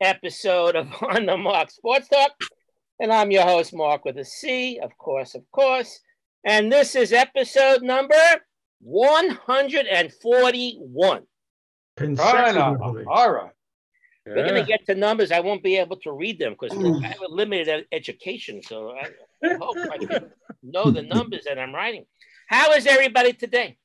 episode of On the Mark Sports Talk. And I'm your host, Mark with a C, of course, of course. And this is episode number 141. Consecutively. All right. We're going to get to numbers. I won't be able to read them because I mm. have a limited education. So I, I hope I can know the numbers that I'm writing. How is everybody today?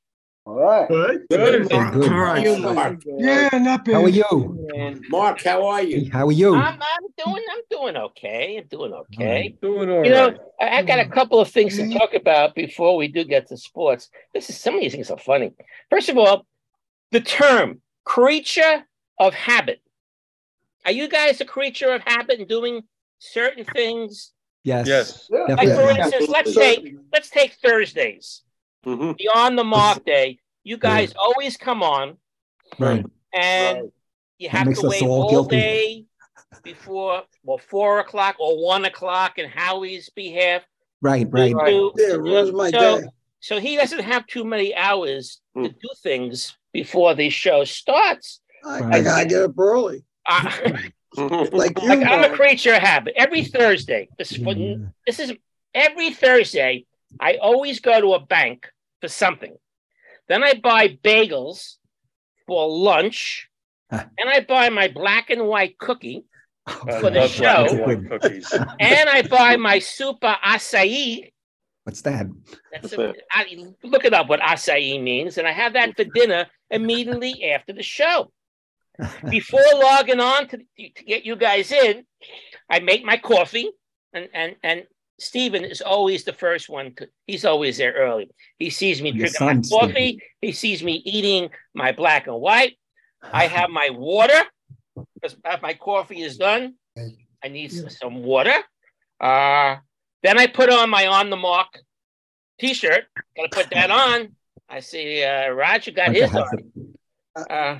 All right. Good. Good. Mark. Good. All right. Mark. Yeah, not bad. How are you? Mark, how are you? How are you? I'm, I'm doing I'm doing okay. I'm doing okay. Doing all You know, I, I've got a couple of things to mm-hmm. talk about before we do get to sports. This is some of these things are funny. First of all, the term creature of habit. Are you guys a creature of habit and doing certain things? Yes. Yes. Like Definitely. for instance, let's take let's take Thursdays. Mm-hmm. Beyond the mark day, you guys always come on Right. and That you have makes to us wait all all guilty. day before well four o'clock or one o'clock in Howie's behalf. Right. Right. to- Yeah, runs my so, day. so he doesn't have too many hours to Hmm. do things before the show starts. I, I Right. gotta get up early, I, like you. like I'm a creature of habit. Every Thursday, this is Yeah. this is every Thursday. I always go to a bank for something. Then I buy bagels for lunch, Huh. and I buy my black and white cookie, Oh, For the show. and and I buy my super acai. What's that? That's a, I, look it up what acai means, and I have that for dinner immediately after the show. Before logging on to, to get you guys in, I make my coffee, and and and Stephen is always the first one. To, he's always there early. He sees me Your drinking my son, coffee. He sees me eating my black and white. I have my water because my coffee is done. I need s- some water. Uh, then I put on my on the mark t-shirt. Gotta put that on. I see uh, Roger got his on. Uh,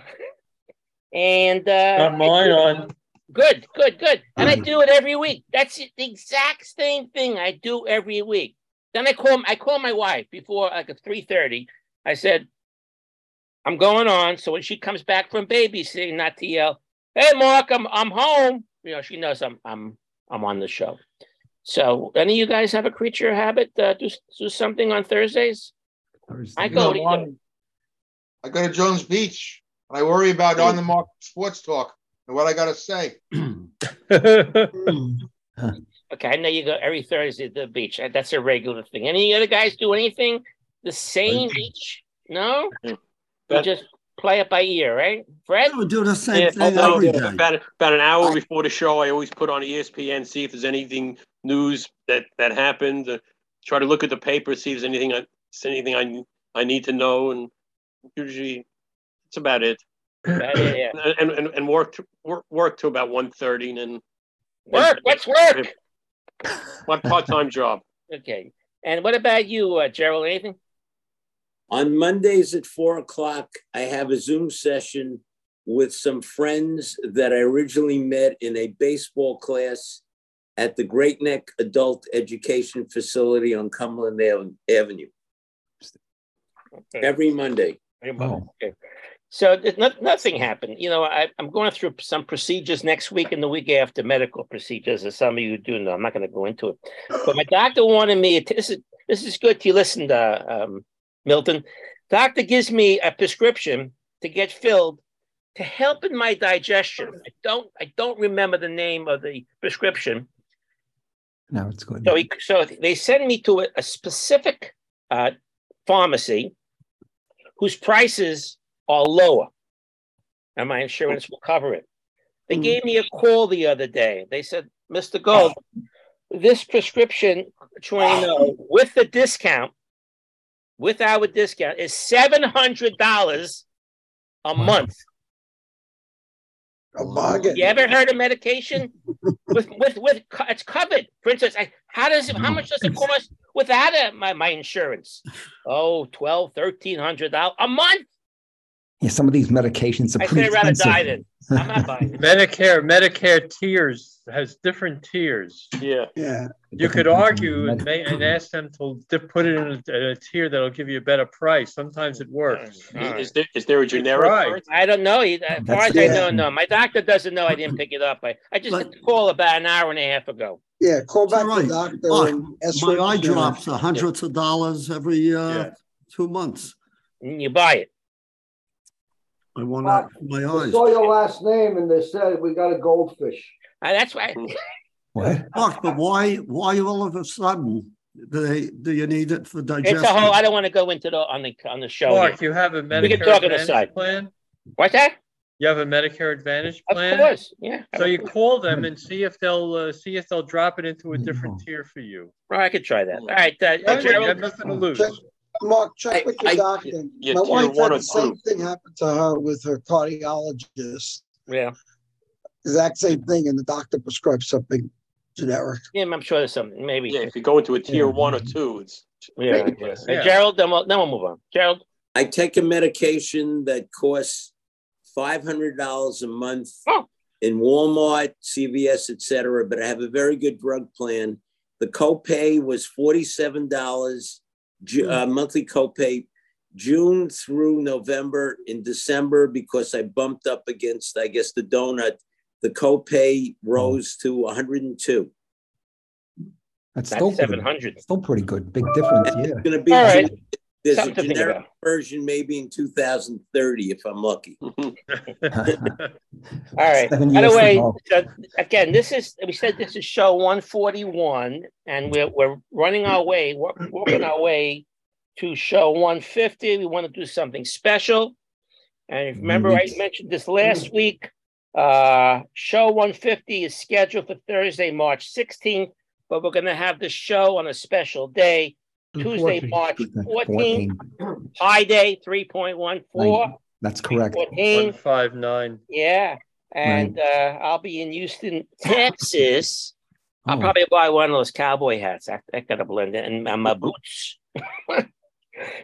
and uh, Got mine on. Good, good, good. And I do it every week. That's the exact same thing I do every week. Then I call I call my wife before like at 3:30. I said, I'm going on. So when she comes back from babysitting, not to yell, hey Mark, I'm I'm home. You know, she knows I'm I'm I'm on the show. So any of you guys have a creature habit? Uh, do do something on Thursdays? I You go know, to I go to Jones Beach and I worry about on the mark sports talk and what I got to say. Okay, I know you go every Thursday to the beach. Uh, That's a regular thing. Any other guys do anything the same each? No? You just play it by ear, right? Fred? I would do the same Yeah, thing although every day. about about an hour before the show, I always put on ESPN, see if there's anything news that that happened. Uh, try to look at the paper, see if there's anything I anything I I need to know, and usually that's about it. Yeah, yeah, yeah. And and, and work to, work work to about 1.30 and then Work, let's work. My part time job. Okay. And what about you, uh, Gerald? Anything? On Mondays at four o'clock, I have a Zoom session with some friends that I originally met in a baseball class at the Great Neck Adult Education Facility on Cumberland Avenue Okay. every Monday. Oh. Okay. So not, nothing happened. You know, I, I'm going through some procedures next week and the week after medical procedures, as some of you do know. I'm not going to go into it, but my doctor wanted me. This is this is good to listen to um, Milton. Doctor gives me a prescription to get filled to help in my digestion. I don't I don't remember the name of the prescription. No, it's good. So he, so they send me to a, a specific uh, pharmacy whose prices are lower, and my insurance will cover it. They Hmm. gave me a call the other day. They said, "Mr. Gold, this prescription, Trino, with the discount, with our discount, is seven hundred dollars a Wow. month." A bargain. You ever heard of medication with with with it's covered? For instance, I, how does it, how much does it cost without a, my my insurance? Oh, twelve, thirteen hundred dollars a month. Yeah, some of these medications are I pretty say rather die than. I'm not buying it. Medicare, Medicare tiers has different tiers. Yeah. Yeah. You could argue and, may, and ask them to di- put it in a, in a tier that'll give you a better price. Sometimes it works. All right. Is there is there a generic? Right. I don't know. He- As far That's as the I know, thing. no. My doctor doesn't know. I didn't pick it up. I, I just But- got call about an hour and a half ago. Yeah, call back all the doctor Look, and ask My for eye insurance. drops are hundreds of dollars every uh, Yeah. two months. And you buy it. I want Mark, that for my I saw your last name and they said we got a goldfish. Uh, that's why. What? Mark, but why, why all of a sudden, do they, do you need it for digestion? It's a whole. I don't want to go into the on the on the show. Mark, here. you have a can Medicare talk on the Advantage side. plan? What's that? You have a Medicare Advantage plan. Of plan? course. Yeah. So you call them and see if they'll uh, see if they'll drop it into a different Mhm. tier for you. Oh, I could try that. All right, uh, Right, You have Gerald. nothing to lose. Check- Mark, check I- with your I- doctor. yeah, My wife had the same two. thing happen to her with her cardiologist. Yeah. Exact same thing, and the doctor prescribed something generic. Yeah, I'm sure there's something. Maybe. Yeah, if you go into a tier Yeah. one or two, it's Yeah. ridiculous. Yeah. Gerald, then we'll, then we'll move on. Gerald. I take a medication that costs five hundred dollars a month Oh. in Walmart, CVS, etc. But I have a very good drug plan. The copay was forty-seven dollars uh, monthly copay, June through November. In December, because I bumped up against, I guess, the donut, the copay rose to one hundred and two. That's still That's good. seven hundred. Still pretty good. Big difference. And Yeah. it's going to be. All right. There's Something a generic version maybe in 2030 if I'm lucky. All right. Seven By the way, now. so again, this is we said this is show 141, and we're we're running our way, we're working our way to show 150. We want to do something special. And if you remember, I mentioned this last week. Uh, show 150 is scheduled for Thursday, March 16th, but we're going to have the show on a special day, Tuesday, March 14th, 14. pi day 3.14. That's correct. 14. One five nine. Yeah. And uh, I'll be in Houston, Texas. I'll Oh, probably buy one of those cowboy hats. I, I gotta blend it and, and my boots.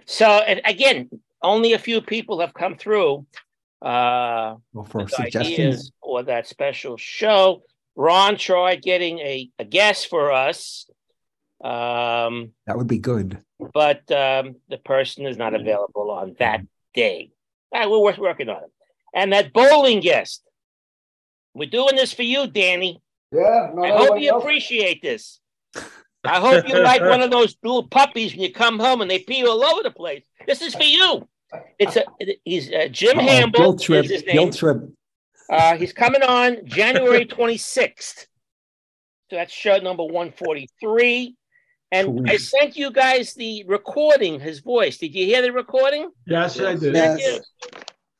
so and again, only a few people have come through uh well, for suggestions. ideas or that special show. Ron tried getting a, a guest for us. Um, That would be good. but um, the person is not available on that day. All right, we're work- working on it. And that bowling guest, we're doing this for you, Danny. Yeah. I hope you no. appreciate this. I hope you like one of those little puppies when you come home and they pee all over the place. This is for you. It's a he's uh, Jim Uh-oh, Hamble Guilt trip. is his name. Guilt trip. Uh, he's coming on January 26th. So that's show number 143. And I sent you guys the recording, his voice. Did you hear the recording? Yes, I did. Thank Yes. you.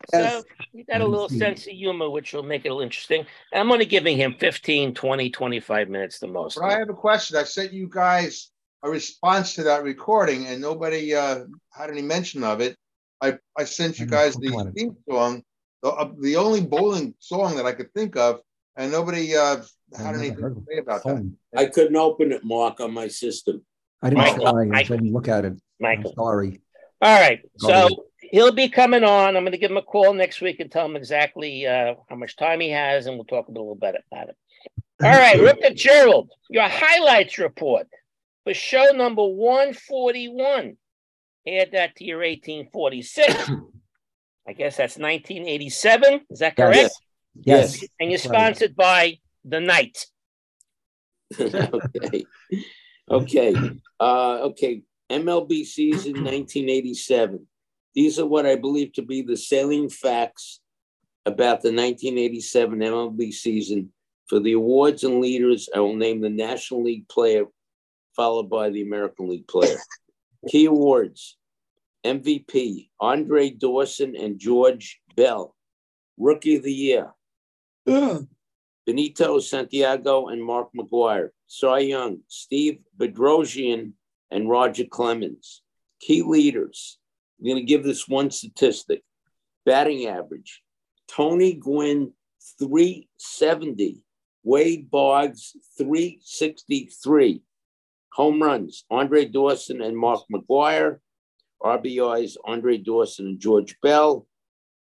So Yes. he got a little sense of humor, which will make it a little interesting. And I'm only giving him 15, 20, 25 minutes the most. But I have a question. I sent you guys a response to that recording and nobody uh, had any mention of it. I, I sent you guys didn't click on the theme song, the, uh, the only bowling song that I could think of, and nobody uh, had anything to say about that. I couldn't open it, Mark, on my system. I didn't Michael, try. I didn't look at it. I'm sorry. All right. So he'll be coming on. I'm going to give him a call next week and tell him exactly uh, how much time he has, and we'll talk a little bit about it. All right, Ripper Gerald, your highlights report for show number 141. Add that to your 1846. I guess that's 1987. Is that correct? Yes. Yes. And you're sponsored by The Night. okay. Okay. Uh, okay. MLB season 1987. These are what I believe to be the salient facts about the 1987 MLB season. For the awards and leaders, I will name the National League player, followed by the American League player. Key awards MVP, Andre Dawson and George Bell. Rookie of the Year, Yeah. Benito Santiago and Mark McGwire, Cy Young, Steve Bedrosian, and Roger Clemens. Key leaders. I'm going to give this one statistic batting average Tony Gwynn, 370, Wade Boggs, 363. Home runs Andre Dawson and Mark McGwire. RBIs Andre Dawson and George Bell.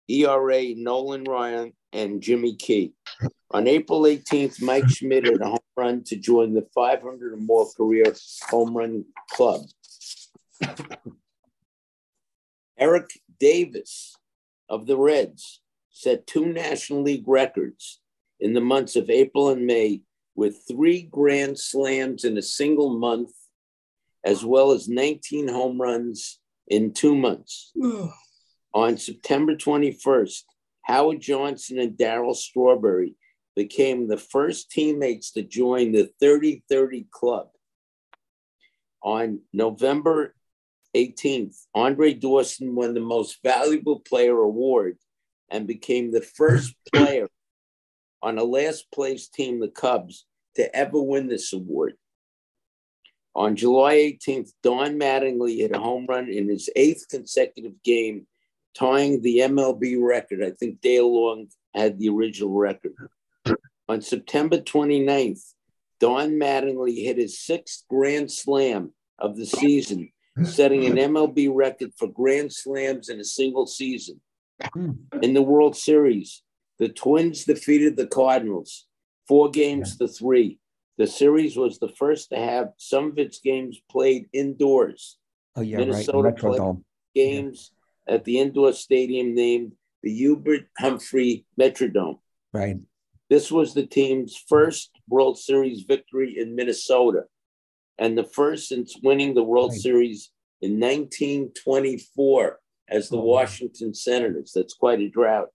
ERA, Nolan Ryan, and Jimmy Key. On April 18th, Mike Schmidt at home run to join the 500 or more career home run club. Eric Davis of the Reds set two National League records in the months of April and May with three grand slams in a single month, as well as 19 home runs in two months. On September 21st, Howard Johnson and Darryl Strawberry became the first teammates to join the 30 30 club. On November 18th, Andre Dawson won the Most Valuable Player award and became the first player on a last place team, the Cubs, to ever win this award. On July 18th, Don Mattingly hit a home run in his eighth consecutive game, tying the MLB record. I think Dale Long had the original record. On September 29th, Don Mattingly hit his sixth grand slam of the season, setting an MLB record for grand slams in a single season. In the World Series, the Twins defeated the Cardinals four games to three. The series was the first to have some of its games played indoors. Oh, yeah, Minnesota right. played Metrodome. games at the indoor stadium named the Hubert Humphrey Metrodome. Right. This was the team's first World Series victory in Minnesota and the first since winning the World Right. Series in 1924 as the Oh. Washington Senators. That's quite a drought.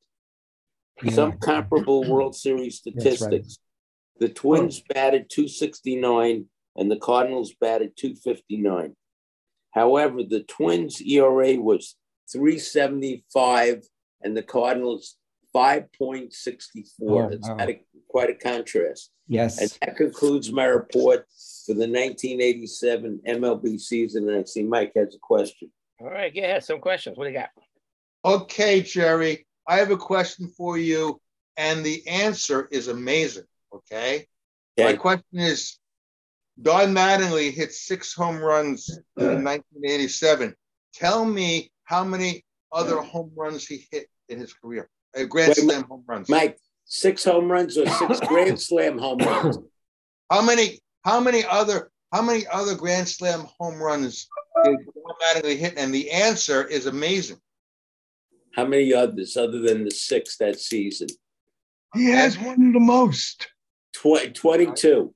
Some comparable World Series right. statistics. The Twins oh. batted 269 and the Cardinals batted 259. However, the Twins ERA was 375 and the Cardinals 5.64. Oh, That's wow. quite a, quite a contrast. Yes. And that concludes my report for the 1987 MLB season. And I see Mike has a question. All right, go ahead. Some questions. What do you got? Okay, Jerry, I have a question for you, and the answer is amazing. Okay. My question is Don Mattingly hit six home runs in 1987. Tell me how many other home runs he hit in his career. Uh, grand Wait, slam home runs. Mike, six home runs or six grand slam home runs? How many? How many other? How many other grand slam home runs did Don Mattingly hit? And the answer is amazing. How many others other than the six that season? He has one of the most. Tw- 22.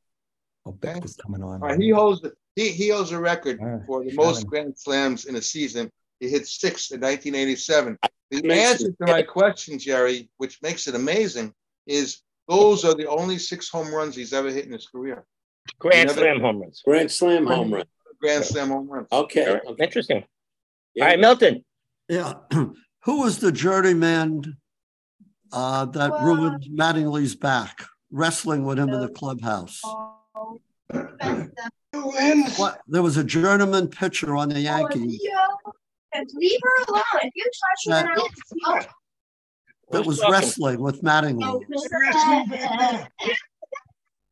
Oh, Beck was coming on. All right, he holds the he, he holds a record All right, for the seven. most grand slams in a season. He hit six in 1987. The Makes answer to my question, Jerry, which makes it amazing, is those are the only six home runs he's ever hit in his career. Grand Never- slam home runs. Grand slam home run. Grand slam home runs. Okay. All right, okay. Interesting. Yeah. All right, Milton. Yeah. Who was the journeyman uh, that ruined Mattingly's back, wrestling with him in the clubhouse? What? There was a journeyman pitcher on the Yankees Leave her alone. If you touch her, I'll- that was wrestling with Mattingly.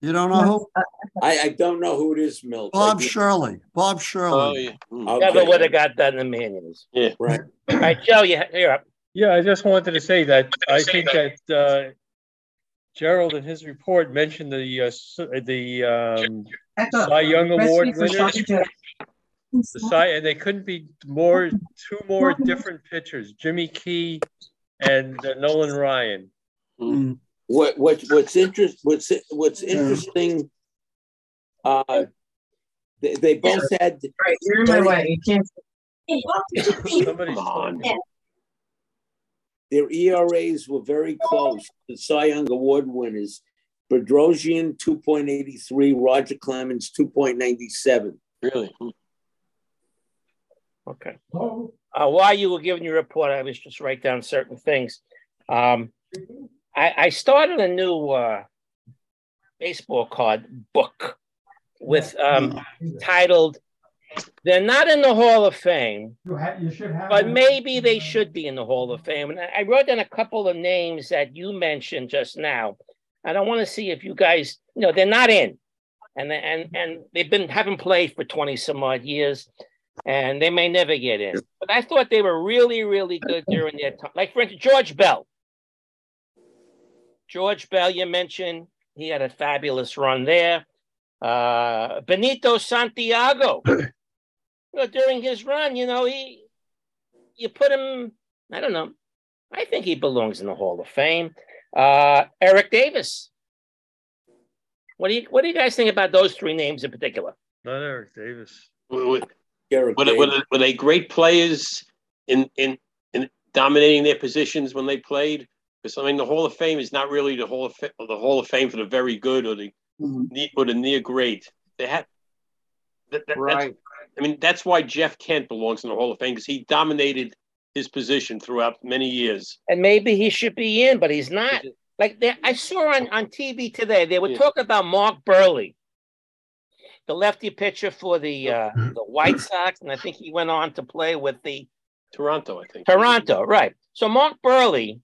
You don't know who? I, I don't know who it is, Milt. Bob Shirley. Bob Shirley. Oh, Shirley. yeah. Mm. Okay. Never would have got done in the manuals. Yeah, Right. All right, Joe, you, you're up. Yeah, I just wanted to say that I think that uh, Gerald in his report mentioned the uh, the um, Cy Young Award winners. The Cy, and they couldn't be more two more different pitchers, Jimmy Key and uh, Nolan Ryan. Mm. What what what's interest what's what's interesting? Uh, they, they both had Right, you're in my way. You can't. Somebody's Come on. their ERAs were very close. The Cy Young Award winners: Bedrosian two point eighty three, Roger Clemens two point ninety seven. Really? Okay. Uh, while you were giving your report, I was just write down certain things. Um, I, I started a new uh, baseball card book with um, titled "They're not in the Hall of Fame, but maybe they should be in the Hall of Fame." And I I wrote down a couple of names that you mentioned just now, and I want to see if you guys, you know, they're not in, and and and they've been haven't played for twenty some odd years. And they may never get in. But I thought they were really, really good during their time. Like for instance, George Bell. George Bell, you mentioned he had a fabulous run there. Uh, Benito Santiago, you know, during his run, you know, he you put him. I don't know. I think he belongs in the Hall of Fame. Uh, Eric Davis. What do you What do you guys think about those three names in particular? Not Eric Davis. Were, were, were, were they great players in, in in dominating their positions when they played? Because I mean, the Hall of Fame is not really the Hall of Fa- the Hall of Fame for the very good or the mm-hmm. ne- or the near great. They had that, that, Right. I mean, that's why Jeff Kent belongs in the Hall of Fame because he dominated his position throughout many years. And maybe he should be in, but he's not. Like there, I saw on, on TV today, they were Yeah. talking about Mark Buehrle, the lefty pitcher for the uh, the White Sox, and I think he went on to play with the Toronto, I think. Toronto, right? So Mark Buehrle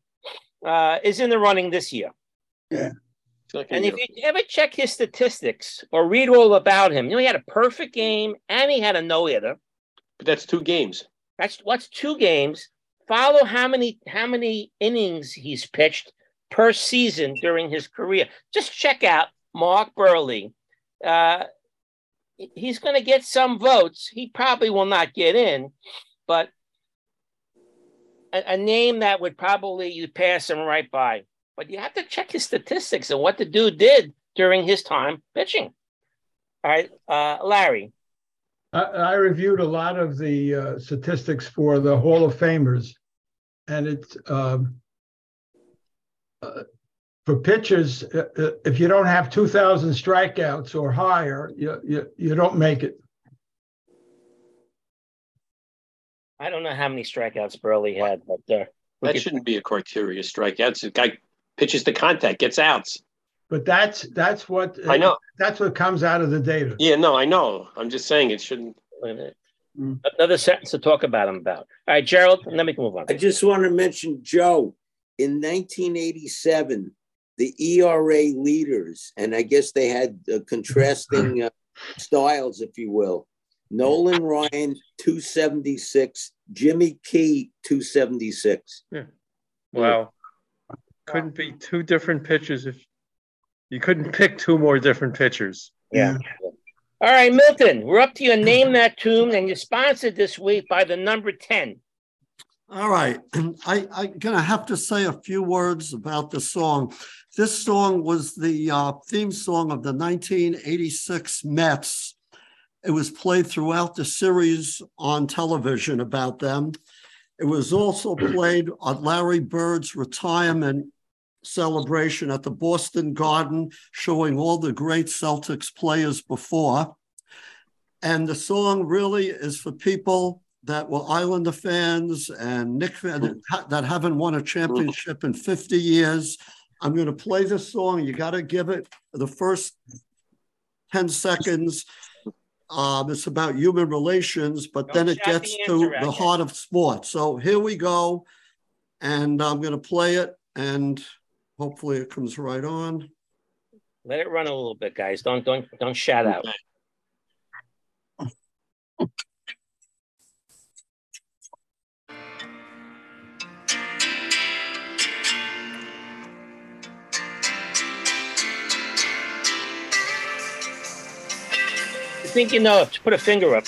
uh, is in the running this year. Yeah. not And be if you ever check his statistics or read all about him, you know he had a perfect game and he had a no hitter. But that's two games. That's what's two games. Follow how many how many innings he's pitched per season during his career. Just check out Mark Buehrle. Uh, he's going to get some votes. He probably will not get in, but a, a name that would probably you pass him right by. But you have to check his statistics and what the dude did during his time pitching. All right, uh, Larry. I, reviewed a lot of the uh, statistics for the Hall of Famers, and it's um, uh, for pitchers. uh, uh, If you don't have two thousand strikeouts or higher, you, you you don't make it. I don't know how many strikeouts Buehrle had, but uh, That could- shouldn't be a criteria. Strikeouts. The guy pitches the contact, gets outs. But that's that's what I know. That's what comes out of the data. Yeah, no, I know. I'm just saying it shouldn't. Wait. Another sentence to talk about him about. All right, Gerald, and then we can move on. I just want to mention Joe. In 1987, the ERA leaders, and I guess they had uh, contrasting uh, styles, if you will. Nolan Ryan, 276, Jimmy Key, 276. Yeah. Wow. Couldn't be two different pitchers if you couldn't pick two more different pitchers. Yeah. All right, Milton, we're up to your name that tune, and you're sponsored this week by the number 10. All right. I, I'm going to have to say a few words about the song. This song was the uh, theme song of the 1986 Mets. It was played throughout the series on television about them. It was also played at Larry Bird's retirement celebration at the Boston Garden, showing all the great Celtics players before. And the song really is for people that were Islander fans and Knick fan that haven't won a championship in 50 years. I'm going to play this song. You got to give it the first 10 seconds. Um, it's about human relations, but then it gets the to the heart of sports. So here we go. And I'm going to play it and hopefully it comes right on. Let it run a little bit, guys. Don't don't don't shout out. Think you know? Just put a finger up.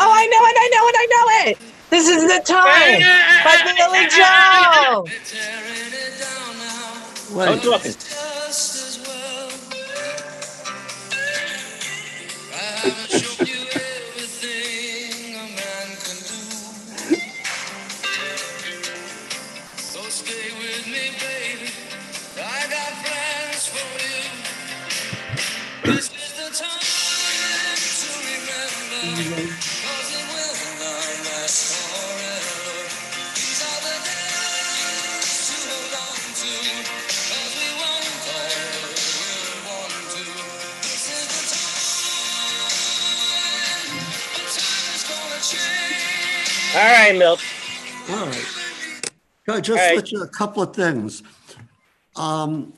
Oh, I know it, I know it, I know it. This is the time by Billy Joel. What? Don't talking. So right, Milt. All right. Can I just All right. let you a couple of things? Um,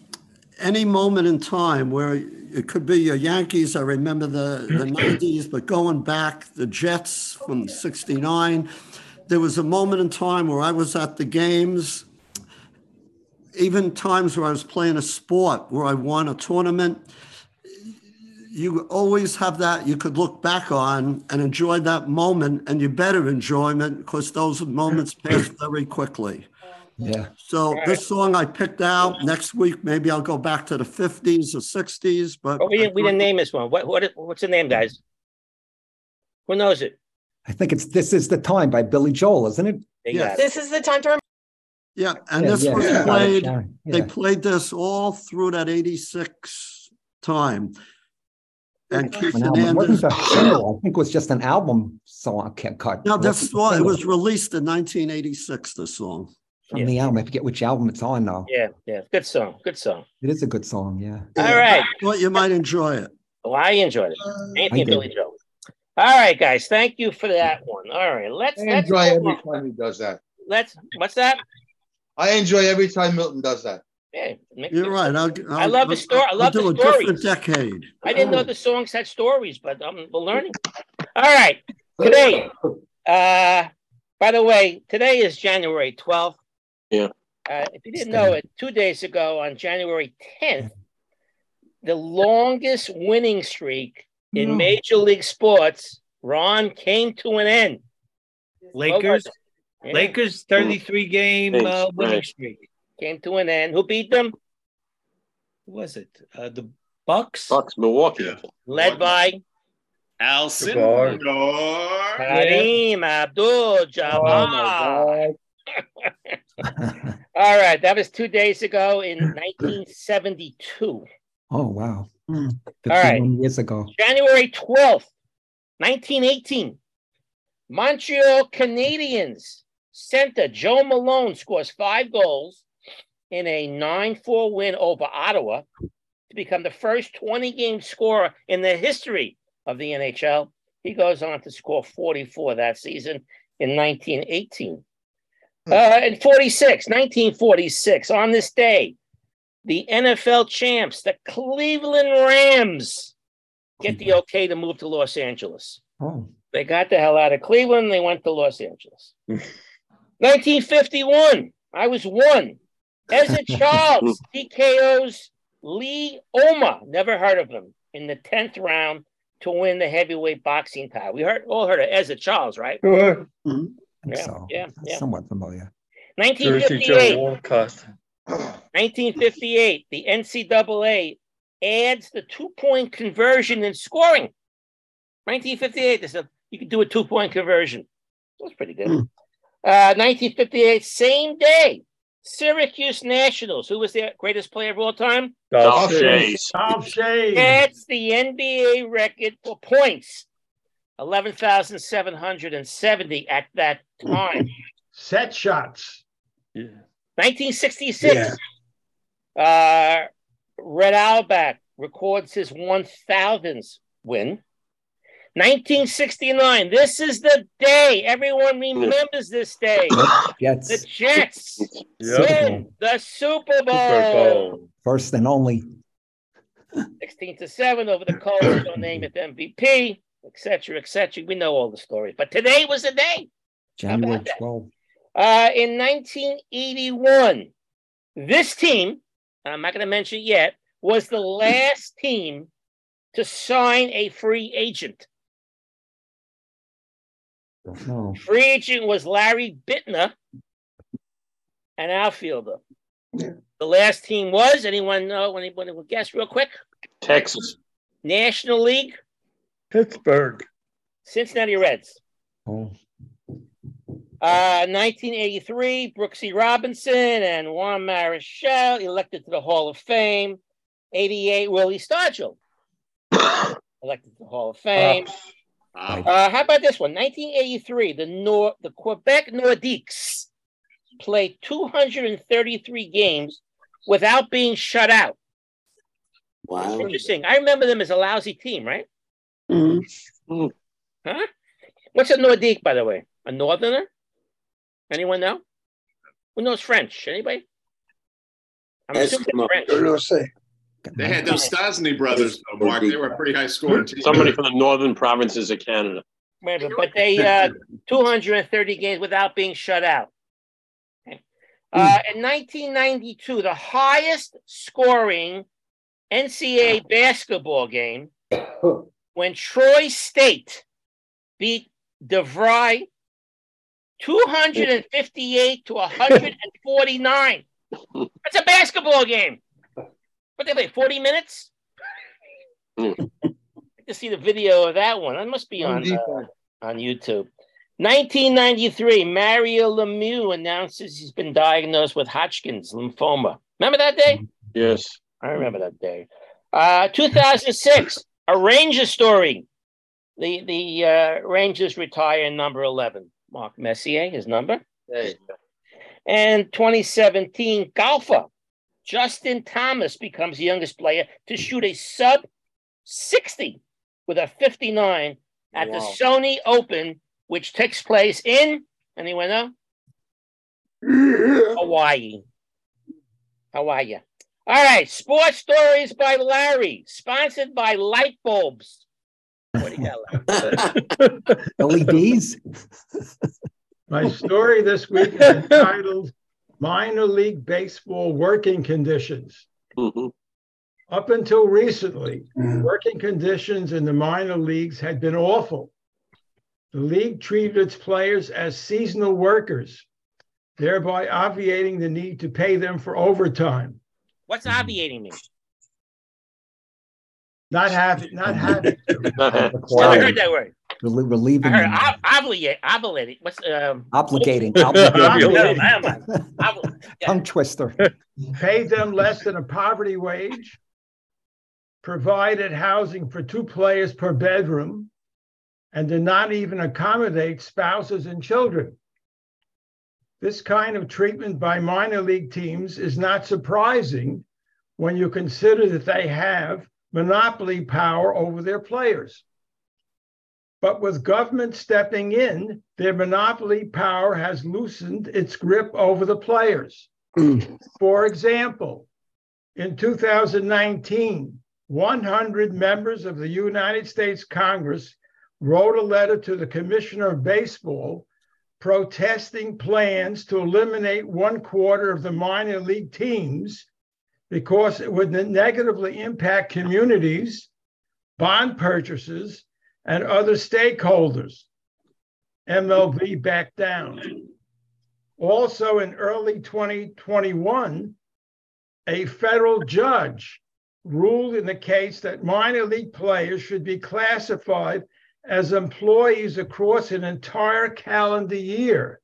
any moment in time where it could be your Yankees, I remember the, the nineties, but going back, the Jets from sixty-nine, there was a moment in time where I was at the games, even times where I was playing a sport, where I won a tournament. You always have that you could look back on and enjoy that moment, and you better enjoyment because those moments pass very quickly. Yeah. So this song I picked out next week, maybe I'll go back to the fifties or sixties, but Oh, we didn't, we didn't name this one. What, what, what's the name, guys? Who knows it? I think it's This Is the Time by Billy Joel, isn't it? They Yes. got it. This is the time to remember. yeah, and Yeah, this yeah, was yeah. played, Yeah. they played this all through that eighty-six time. And Keith An album. Hernandez. wasn't a single. I think it was just an album song ca- cut. No, It this, wasn't well, it was released in nineteen eighty-six, this song. from the album. I forget which album it's on though. Yeah, yeah. Good song. Good song. It is a good song, yeah. All right. Thought you might enjoy it. Well, I enjoyed it. Anthony I and Billy. Joe. All right, guys. Thank you for that one. All right. Let's I let's enjoy every on. time he does that. let's what's that? I enjoy every time Milton does that. Yeah, You're right. I'll, I I'll- love the story. I I'll love the do a stories. decade. I didn't know the songs had stories, but um, we're learning. All right. Today, uh, by the way, today is January 12th. Yeah. Uh, if you didn't know it, two days ago on January 10th, the longest winning streak in No. Major League Sports, Ron, came to an end. Lakers. Yeah. Lakers 33 game uh, winning streak. Came to an end. Who beat them? Who was it? Uh, the Bucks? Bucks, Milwaukee. Led by Jabbar. Alcindor. Kareem Abdul-Jabbar. All right, that was two days ago in 1972. Oh wow. Hmm. right. 51 years ago. January 12th, 1918. Montreal Canadiens center Joe Malone scores five goals in a 9 4 win over Ottawa to become the first 20 game scorer in the history of the NHL. He goes on to score 44 that season in 1918. Uh, in 46, 1946, on this day, the NFL champs, the Cleveland Rams, get the okay to move to Los Angeles. Oh. They got the hell out of Cleveland. They went to Los Angeles. 1951. I was one. Ezzard Charles TKO's Lee Oma. Never heard of him in the tenth round to win the heavyweight boxing title. We heard all heard of Ezzard Charles, right? Sure. I think Yeah, so. yeah, yeah. Somewhat familiar. 1958. 1958. The NCAA adds the two-point conversion in scoring. 1958. They said you can do a two-point conversion. That was pretty good. Uh, 1958, same day, Syracuse Nationals. Who was their greatest player of all time? Dolph Schayes. Dolph Schayes. That's the NBA record for points. 11,770 at that time. Set shots. Yeah. 1966. Yeah. Uh, Red Auerbach records his 1000th win. 1969. This is the day. Everyone remembers this day. Jets. The Jets Yep. win the Super Super Bowl. Bowl. First and only. 16 to 7 over the Colts. Don't name it MVP, etc., etc. We know all the stories. But today was the day. January about that? 12. Uh, in 1981, this team, I'm not going to mention it yet, was the last team to sign a free agent. No. Free agent was Larry Bittner, an outfielder. The last team was anyone know? Anyone will guess real quick? Texas. National League, Pittsburgh. Cincinnati Reds. Oh. Uh, 1983, Brooksy Robinson and Juan Marichal elected to the Hall of Fame. 88, Willie Stargell elected to the Hall of Fame. Uh, how about this one? 1983, the Nor- the Quebec Nordiques played 233 games without being shut out. Wow. Interesting. I remember them as a lousy team, right? Mhm. Huh? What's a Nordique, by the way? A northerner? Anyone know? Who knows French? Anybody? I'm assuming Eskimo. French. They had those Stastny brothers, though, Mark. They were a pretty high scoring team. Somebody from the northern provinces of Canada. Right, but, but they uh, 230 games without being shut out. Okay. Uh, in 1992, the highest scoring NCAA basketball game when Troy State beat DeVry 258 to 149. That's a basketball game. What they play? 40 minutes? I to see the video of that one. That must be on uh, on YouTube. 1993, Mario Lemieux announces he's been diagnosed with Hodgkin's lymphoma. Remember that day? Yes. I remember that day. Uh, 2006, a Ranger story. The the uh, Rangers retire number 11. Mark Messier, his number. And 2017, golfer Justin Thomas becomes the youngest player to shoot a sub 60 with a 59 at the Sony Open, which takes place in, anyone know? Hawaii. How are you? All right, sports stories by Larry, sponsored by light bulbs. What do you got, Larry? LEDs? My story this week is entitled Minor League Baseball Working Conditions. Mm-hmm. Up until recently, mm-hmm. working conditions in the minor leagues had been awful. The league treated its players as seasonal workers, thereby obviating the need to pay them for overtime. What's obviating me? Not having, not having. Never heard that word. Relie- Relieving, I heard ob- obligate, obligating. What's um? obligating, obligating. never mind. Obli- Tongue twister. paid them less than a poverty wage, provided housing for two players per bedroom, and did not even accommodate spouses and children. This kind of treatment by minor league teams is not surprising when you consider that they have monopoly power over their players. But with government stepping in, their monopoly power has loosened its grip over the players. Mm. For example, in 2019, 100 members of the United States Congress wrote a letter to the Commissioner of Baseball protesting plans to eliminate one quarter of the minor league teams because it would negatively impact communities, bond purchases, and other stakeholders. MLB backed down. Also, in early 2021, a federal judge ruled in the case that minor league players should be classified as employees across an entire calendar year,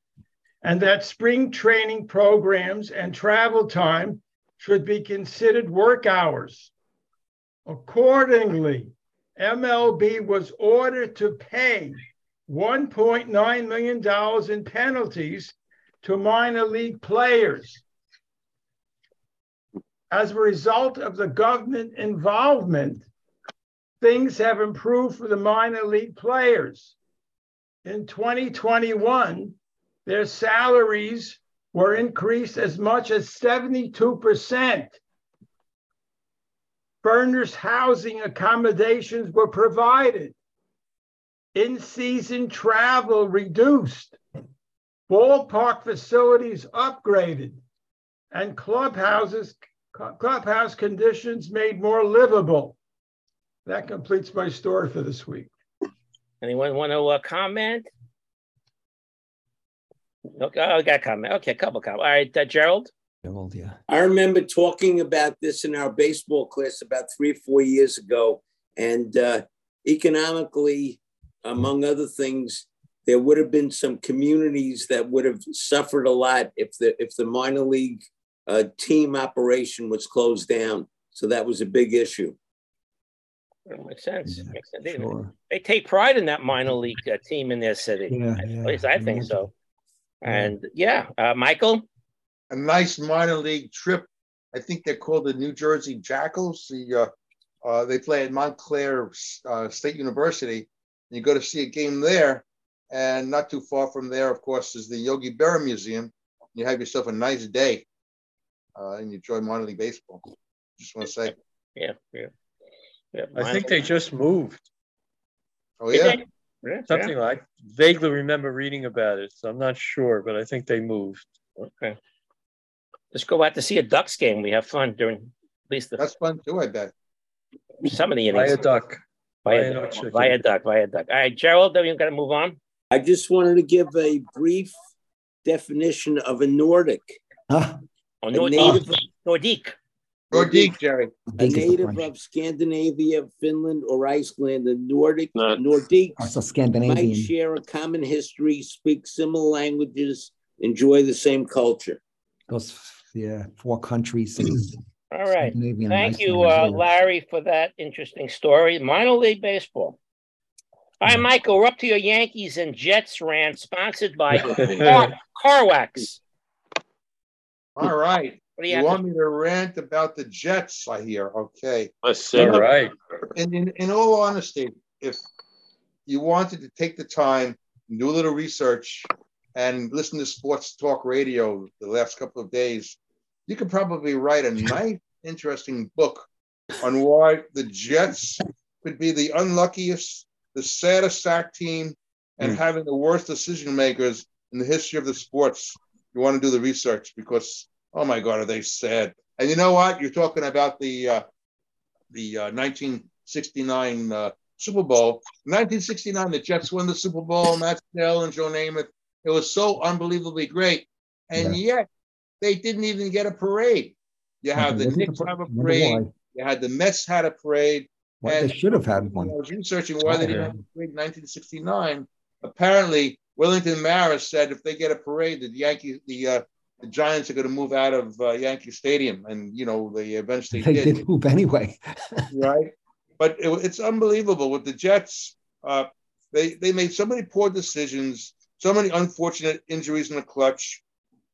and that spring training programs and travel time should be considered work hours. Accordingly, MLB was ordered to pay $1.9 million in penalties to minor league players. As a result of the government involvement, things have improved for the minor league players. In 2021, their salaries were increased as much as 72%. Furnished housing accommodations were provided. In season travel reduced. Ballpark facilities upgraded. And clubhouses, clubhouse conditions made more livable. That completes my story for this week. Anyone want to uh, comment? Okay, oh, I got a comment. Okay, a couple comments. All right, uh, Gerald. Gerald, yeah. I remember talking about this in our baseball class about three or four years ago. And uh, economically, among other things, there would have been some communities that would have suffered a lot if the if the minor league uh, team operation was closed down. So that was a big issue. That makes sense. Makes sense. They, they take pride in that minor league uh, team in their city. Yeah, At yeah, least I think so. And yeah, uh, Michael. A nice minor league trip. I think they're called the New Jersey Jackals. The uh, uh, they play at Montclair uh, State University. You go to see a game there. And not too far from there, of course, is the Yogi Berra Museum. You have yourself a nice day uh, and you enjoy minor league baseball. Just want to say. Yeah, yeah. yeah I think they just moved. Oh, Did yeah. they? Yeah, Something like vaguely remember reading about it, so I'm not sure, but I think they moved. Okay. Let's go out to see a Ducks game. We have fun during at least the, That's fun too, I bet. some of the innings. Via duck. Via, Via no duck, chicken. via duck, via duck. All right, Gerald, then we've got to move on. I just wanted to give a brief definition of a Nordic. Oh, A Nordic. native, Nordic. Nordique, Jerry. a native of Scandinavia, Finland, or Iceland. The Nordic Nordiques Also might Scandinavian. share a common history, speak similar languages, enjoy the same culture. Those, yeah, four countries. All right. Scandinavian Thank you, uh, Larry, for that interesting story. Minor league baseball. All right, Michael, we're up to your Yankees and Jets rant, sponsored by Car, Carwax. All right. What do you You have want to- me to rant about the Jets, I hear. Okay. Let's see. All right. In, in, in all honesty, if you wanted to take the time, do a little research, and listen to sports talk radio the last couple of days, you could probably write a nice, interesting book on why the Jets could be the unluckiest, the saddest sack team, and Mm. having the worst decision makers in the history of the sports. You want to do the research because, oh my God, are they sad? And you know what? You're talking about the uh, the uh, 1969 uh, Super Bowl. 1969, the Jets won the Super Bowl. Matt Snell and Joe Namath. It was so unbelievably great, and yet they didn't even get a parade. You have the Knicks have a parade. You had the Mets had a parade. Well, and they should have had one. I was researching why they didn't have a parade in 1969. Apparently, Wellington Mara said if they get a parade, the Yankees, the uh, the Giants are going to move out of uh, Yankee Stadium, and you know they eventually They did did move anyway. right? But it, it's unbelievable with the Jets. Uh, they they made so many poor decisions, so many unfortunate injuries in the clutch,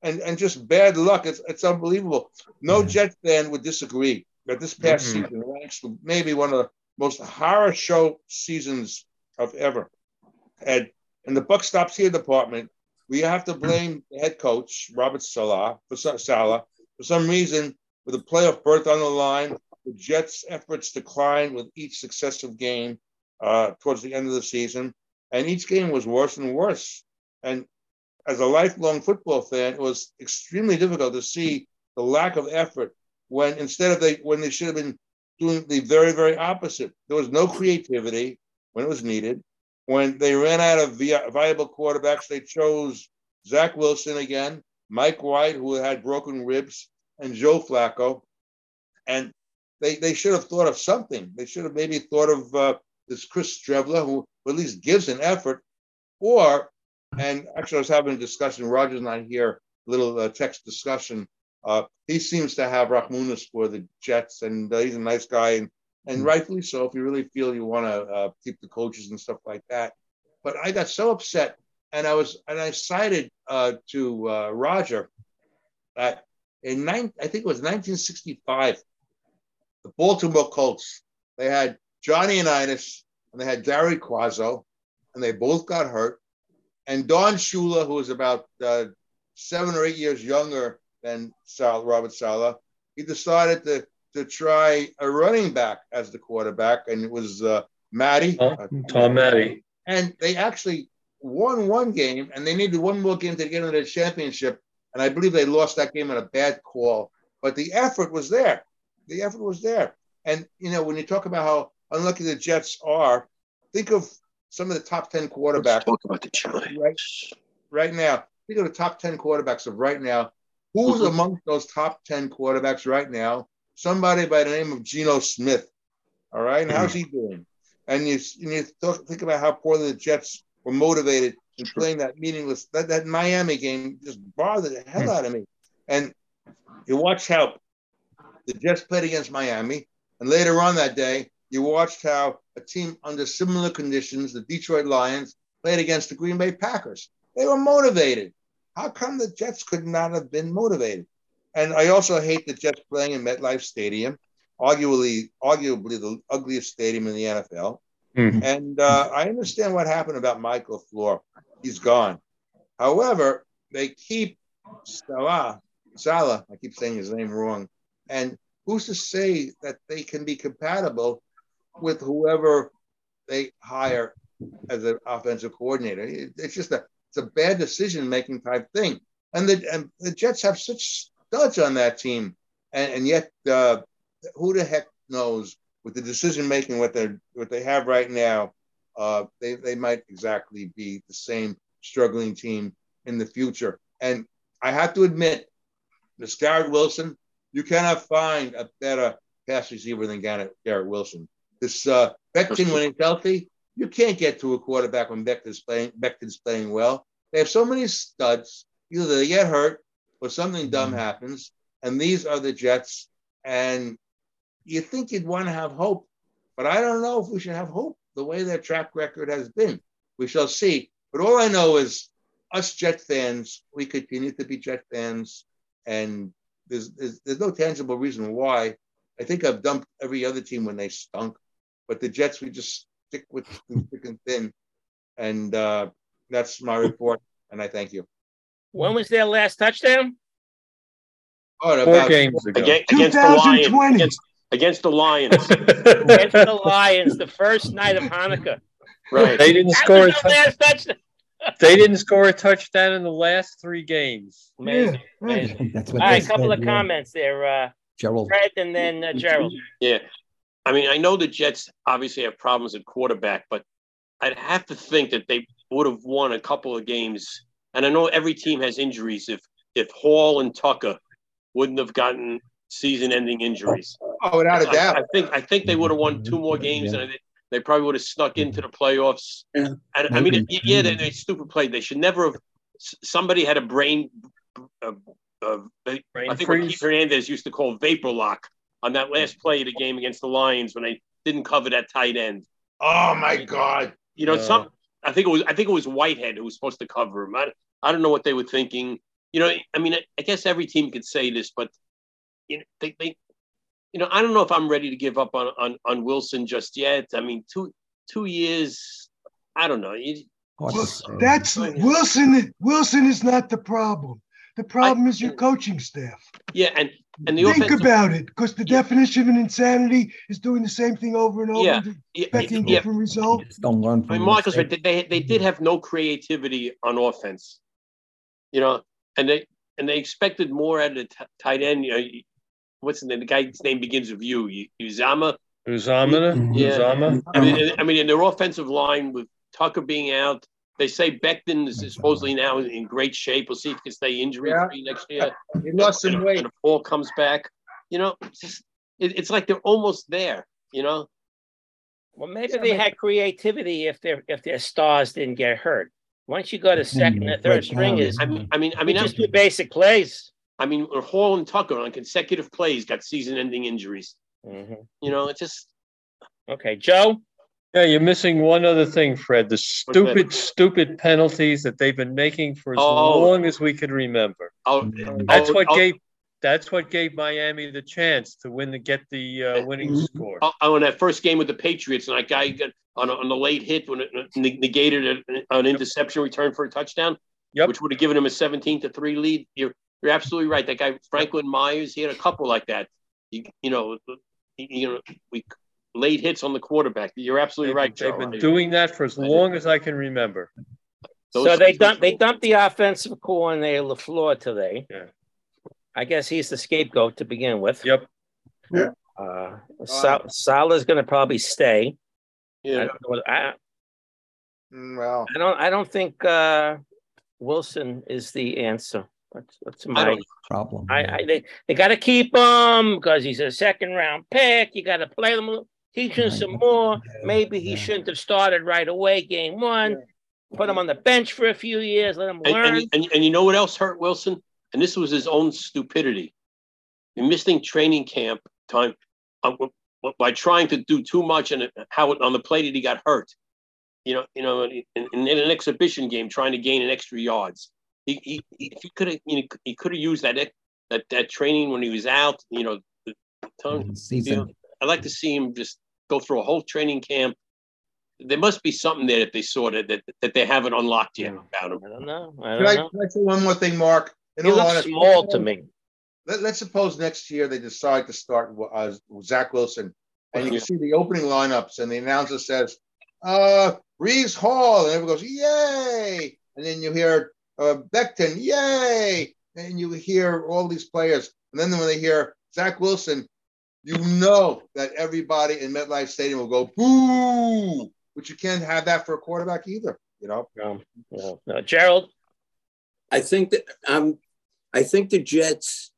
and and just bad luck. It's it's unbelievable. No Jets fan would disagree that this past Mhm. season ranks maybe one of the most horror show seasons of ever. And and the buck stops here department. We have to blame the head coach Robert Salah for some, Salah for some reason with a playoff berth on the line. The Jets' efforts declined with each successive game uh, towards the end of the season, and each game was worse and worse. And as a lifelong football fan, it was extremely difficult to see the lack of effort when instead of they when they should have been doing the very very opposite. There was no creativity when it was needed. When they ran out of vi- viable quarterbacks, they chose Zach Wilson again, Mike White, who had broken ribs, and Joe Flacco. And they, they should have thought of something. They should have maybe thought of uh, this Chris Streveler, who at least gives an effort. Or, and actually, I was having a discussion, Roger's not here, little uh, text discussion. Uh, he seems to have Rahmunas for the Jets, and uh, he's a nice guy, and, and rightfully so if you really feel you want to uh, keep the coaches and stuff like that. But I got so upset, and I was, and I cited uh, to uh, Roger that in nine, I think it was 1965, the Baltimore Colts. They had Johnny Unitas and they had Gary Cuozzo, and they both got hurt. And Don Shula, who was about uh, seven or eight years younger than Sal, Robert Sala, he decided to to try a running back as the quarterback, and it was uh, Matte. uh, Tom Matte. and they actually won one game and they needed one more game to get into the championship. And I believe they lost that game on a bad call, but the effort was there. The effort was there. And, you know, when you talk about how unlucky the Jets are, think of some of the top 10 quarterbacks. talk about the Giants. Right, right now, think of the top 10 quarterbacks of right now. Who's Mhm. amongst those top 10 quarterbacks right now? Somebody by the name of Geno Smith. All right. And how's he doing? And you, and you th- think about how poorly the Jets were motivated in playing that meaningless, that, that Miami game just bothered the hell out of me. And you watch how the Jets played against Miami. And later on that day, you watched how a team under similar conditions, the Detroit Lions, played against the Green Bay Packers. They were motivated. How come the Jets could not have been motivated? And I also hate the Jets playing in MetLife Stadium, arguably, arguably the ugliest stadium in the NFL. Mhm. And uh, I understand what happened about Mike LaFleur. He's gone. However, they keep Salah, Salah, I keep saying his name wrong. And who's to say that they can be compatible with whoever they hire as an offensive coordinator? It's just a it's a bad decision making type thing. And the and the Jets have such studs on that team, and, and yet uh, who the heck knows with the decision making what they what they have right now, uh, they they might exactly be the same struggling team in the future. And I have to admit, Garrett Wilson, you cannot find a better pass receiver than Garrett, Garrett Wilson. This uh, Becton, when he's healthy, you can't get to a quarterback when Becton's playing. Becton's playing well. They have so many studs. Either they get hurt or something dumb happens, and these are the Jets. And you think you'd want to have hope, but I don't know if we should have hope the way their track record has been. We shall see. But all I know is us Jet fans, we continue to be Jet fans, and there's, there's there's no tangible reason why. I think I've dumped every other team when they stunk, but the Jets we just stick with thick and thin, and uh, that's my report. And I thank you. When was their last touchdown? Oh, Four about- games ago. Against, against the Lions. Against, against the Lions. Against the Lions, the first night of Hanukkah. Right. They didn't That score a was their touch- last touchdown. They didn't score a touchdown in the last three games. Amazing. amazing. That's what right, they a couple said, of yeah. comments there. Uh, Gerald. Fred and then uh, Gerald. Yeah. I mean, I know the Jets obviously have problems at quarterback, but I'd have to think that they would have won a couple of games. And I know every team has injuries. If if Hall and Tucker wouldn't have gotten season-ending injuries, Oh, without a I- doubt. I, think I think they would have won two more games, and I they probably would have snuck into the playoffs. And I mean, yeah, they, they stupid play. They should never have. Somebody had a brain. Uh, uh, Brain I think what freeze? Keith Hernandez used to call vapor lock on that last play of the game against the Lions when they didn't cover that tight end. Oh my God. You know, Yeah. some. I think it was. I think it was Whitehead who was supposed to cover him. I, I don't know what they were thinking. You know, I mean, I, I guess every team could say this, but you know, they, they, you know, I don't know if I'm ready to give up on on, on Wilson just yet. I mean, two two years. I don't know. You, Well, that's Wilson. Wilson is not the problem. The problem is your coaching staff. yeah, and and the Think offensive, about it, because the definition of insanity is doing the same thing over and over, Yeah, and yeah, expecting yeah. different results. Just don't learn I from mean, Marcus, right? They they did have no creativity on offense, you know, and they and they expected more at a t- tight end. You know, what's the name? The guy's name begins with U. U- Uzomah. Uzomah? Yeah. Uzomah? I mean, I mean, in their offensive line with Tucker being out, they say Becton is supposedly now in great shape. We'll see if he can stay injury free next year. He lost some And- weight. And if Paul comes back, you know, it's just it, it's like they're almost there. You know, Well, maybe they had creativity if their if their stars didn't get hurt. Once you go to second or third break string, is I mean, I mean, I I mean, mean, just do basic plays. I mean, Hall and Tucker on consecutive plays got season-ending injuries. Mhm. You know, it's just Okay, Joe. Yeah, you're missing one other thing, Fred. The stupid, stupid penalties that they've been making for as Oh. long as we can remember. oh, That's oh, what oh, gave that's what gave Miami the chance to win the get the uh, winning score. Oh, oh, in that first game with the Patriots, and that guy got on a, on the late hit when it negated an, an interception return for a touchdown, Yep. which would have given him a 17 to 3 lead. You're, you're absolutely right. That guy, Franklin Myers, he had a couple like that. You, you know, you, you know, we late hits on the quarterback. You're absolutely They've, right, they've Joe. been doing that for as long as I can remember. Those so they guys were dumped they trouble. dumped the offensive coordinator Lafleur today. Yeah. I guess he's the scapegoat to begin with. Yep. Uh, Sal- Salah's going to probably stay. I Yeah. don't, know I, Mm, Well, I don't. I don't think uh, Wilson is the answer. That's, that's my. problem. I, I they, they got to keep him because he's a second round pick. You got to play him, a little- teach him some more. Maybe he shouldn't have started right away, game one. Put him on the bench for a few years. Let him And, learn. and, and, and you know what else hurt Wilson? And this was his own stupidity. He missing training camp time uh, w- w- by trying to do too much and how it, on the play that he got hurt. You know, you know, in, in, in an exhibition game, trying to gain an extra yards. He he he, he could have you know, he could have used that that that training when he was out. You know, the time, you know, Season. I'd like to see him just go through a whole training camp, there must be something there that they saw that that, that they haven't unlocked yet about him. I don't know. I Can don't I, know. can I say one more thing, Mark? In He all looks honesty, small to me. Let, let's suppose next year they decide to start uh, Zach Wilson, and you can see the opening lineups, and the announcer says, uh, Breece Hall, and everyone goes, yay! And then you hear uh, Becton, yay! And you hear all these players. And then when they hear Zach Wilson, you know that everybody in MetLife Stadium will go, boo! But you can't have that for a quarterback either, you know? No, no, no. Gerald, I think that um, I think the Jets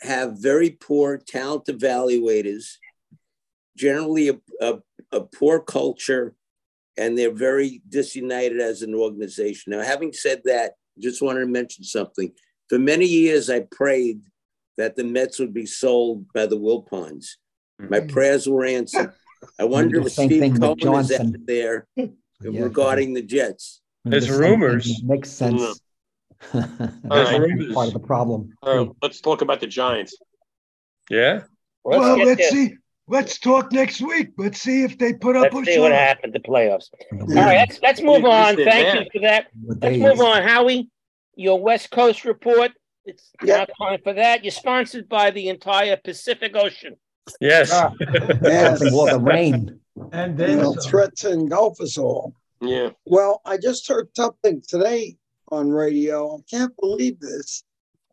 have very poor talent evaluators, generally a, a, a poor culture, and they're very disunited as an organization. Now, having said that, just wanted to mention something. For many years, I prayed that the Mets would be sold by the Wilpons. Hmm. My prayers were answered. I wonder if same Steve thing with Cohen is out there regarding the Jets. There's The same rumors. Makes sense. All That's right. part of the problem. All right, let's talk about the Giants. Yeah. Well, Well, let's this. see. Let's talk next week. Let's see if they put up Let's a see what happened to the playoffs. All right, let's let's move on. Thank there. you for that. Let's move on, Howie. Your West Coast report. It's Yeah. now time for that. You're sponsored by the entire Pacific Ocean. Yes. Ah, Yes. Something the rain. And You then know, some. threats to engulf us all. Yeah. Well, I just heard something today on radio. I can't believe this,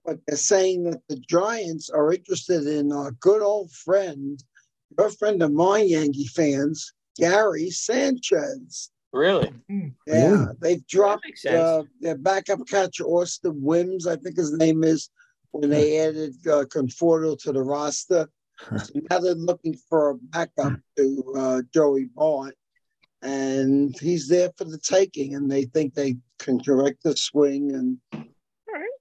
but they're saying that the Giants are interested in our good old friend, your friend of mine, Yankee fans, Gary Sanchez. Really? Yeah, Really? they've dropped uh, their backup catcher, Austin Wynns, I think his name is, when they added uh, Conforto to the roster. So now they're looking for a backup to uh, Joey Bart, and he's there for the taking, and they think they can correct the swing and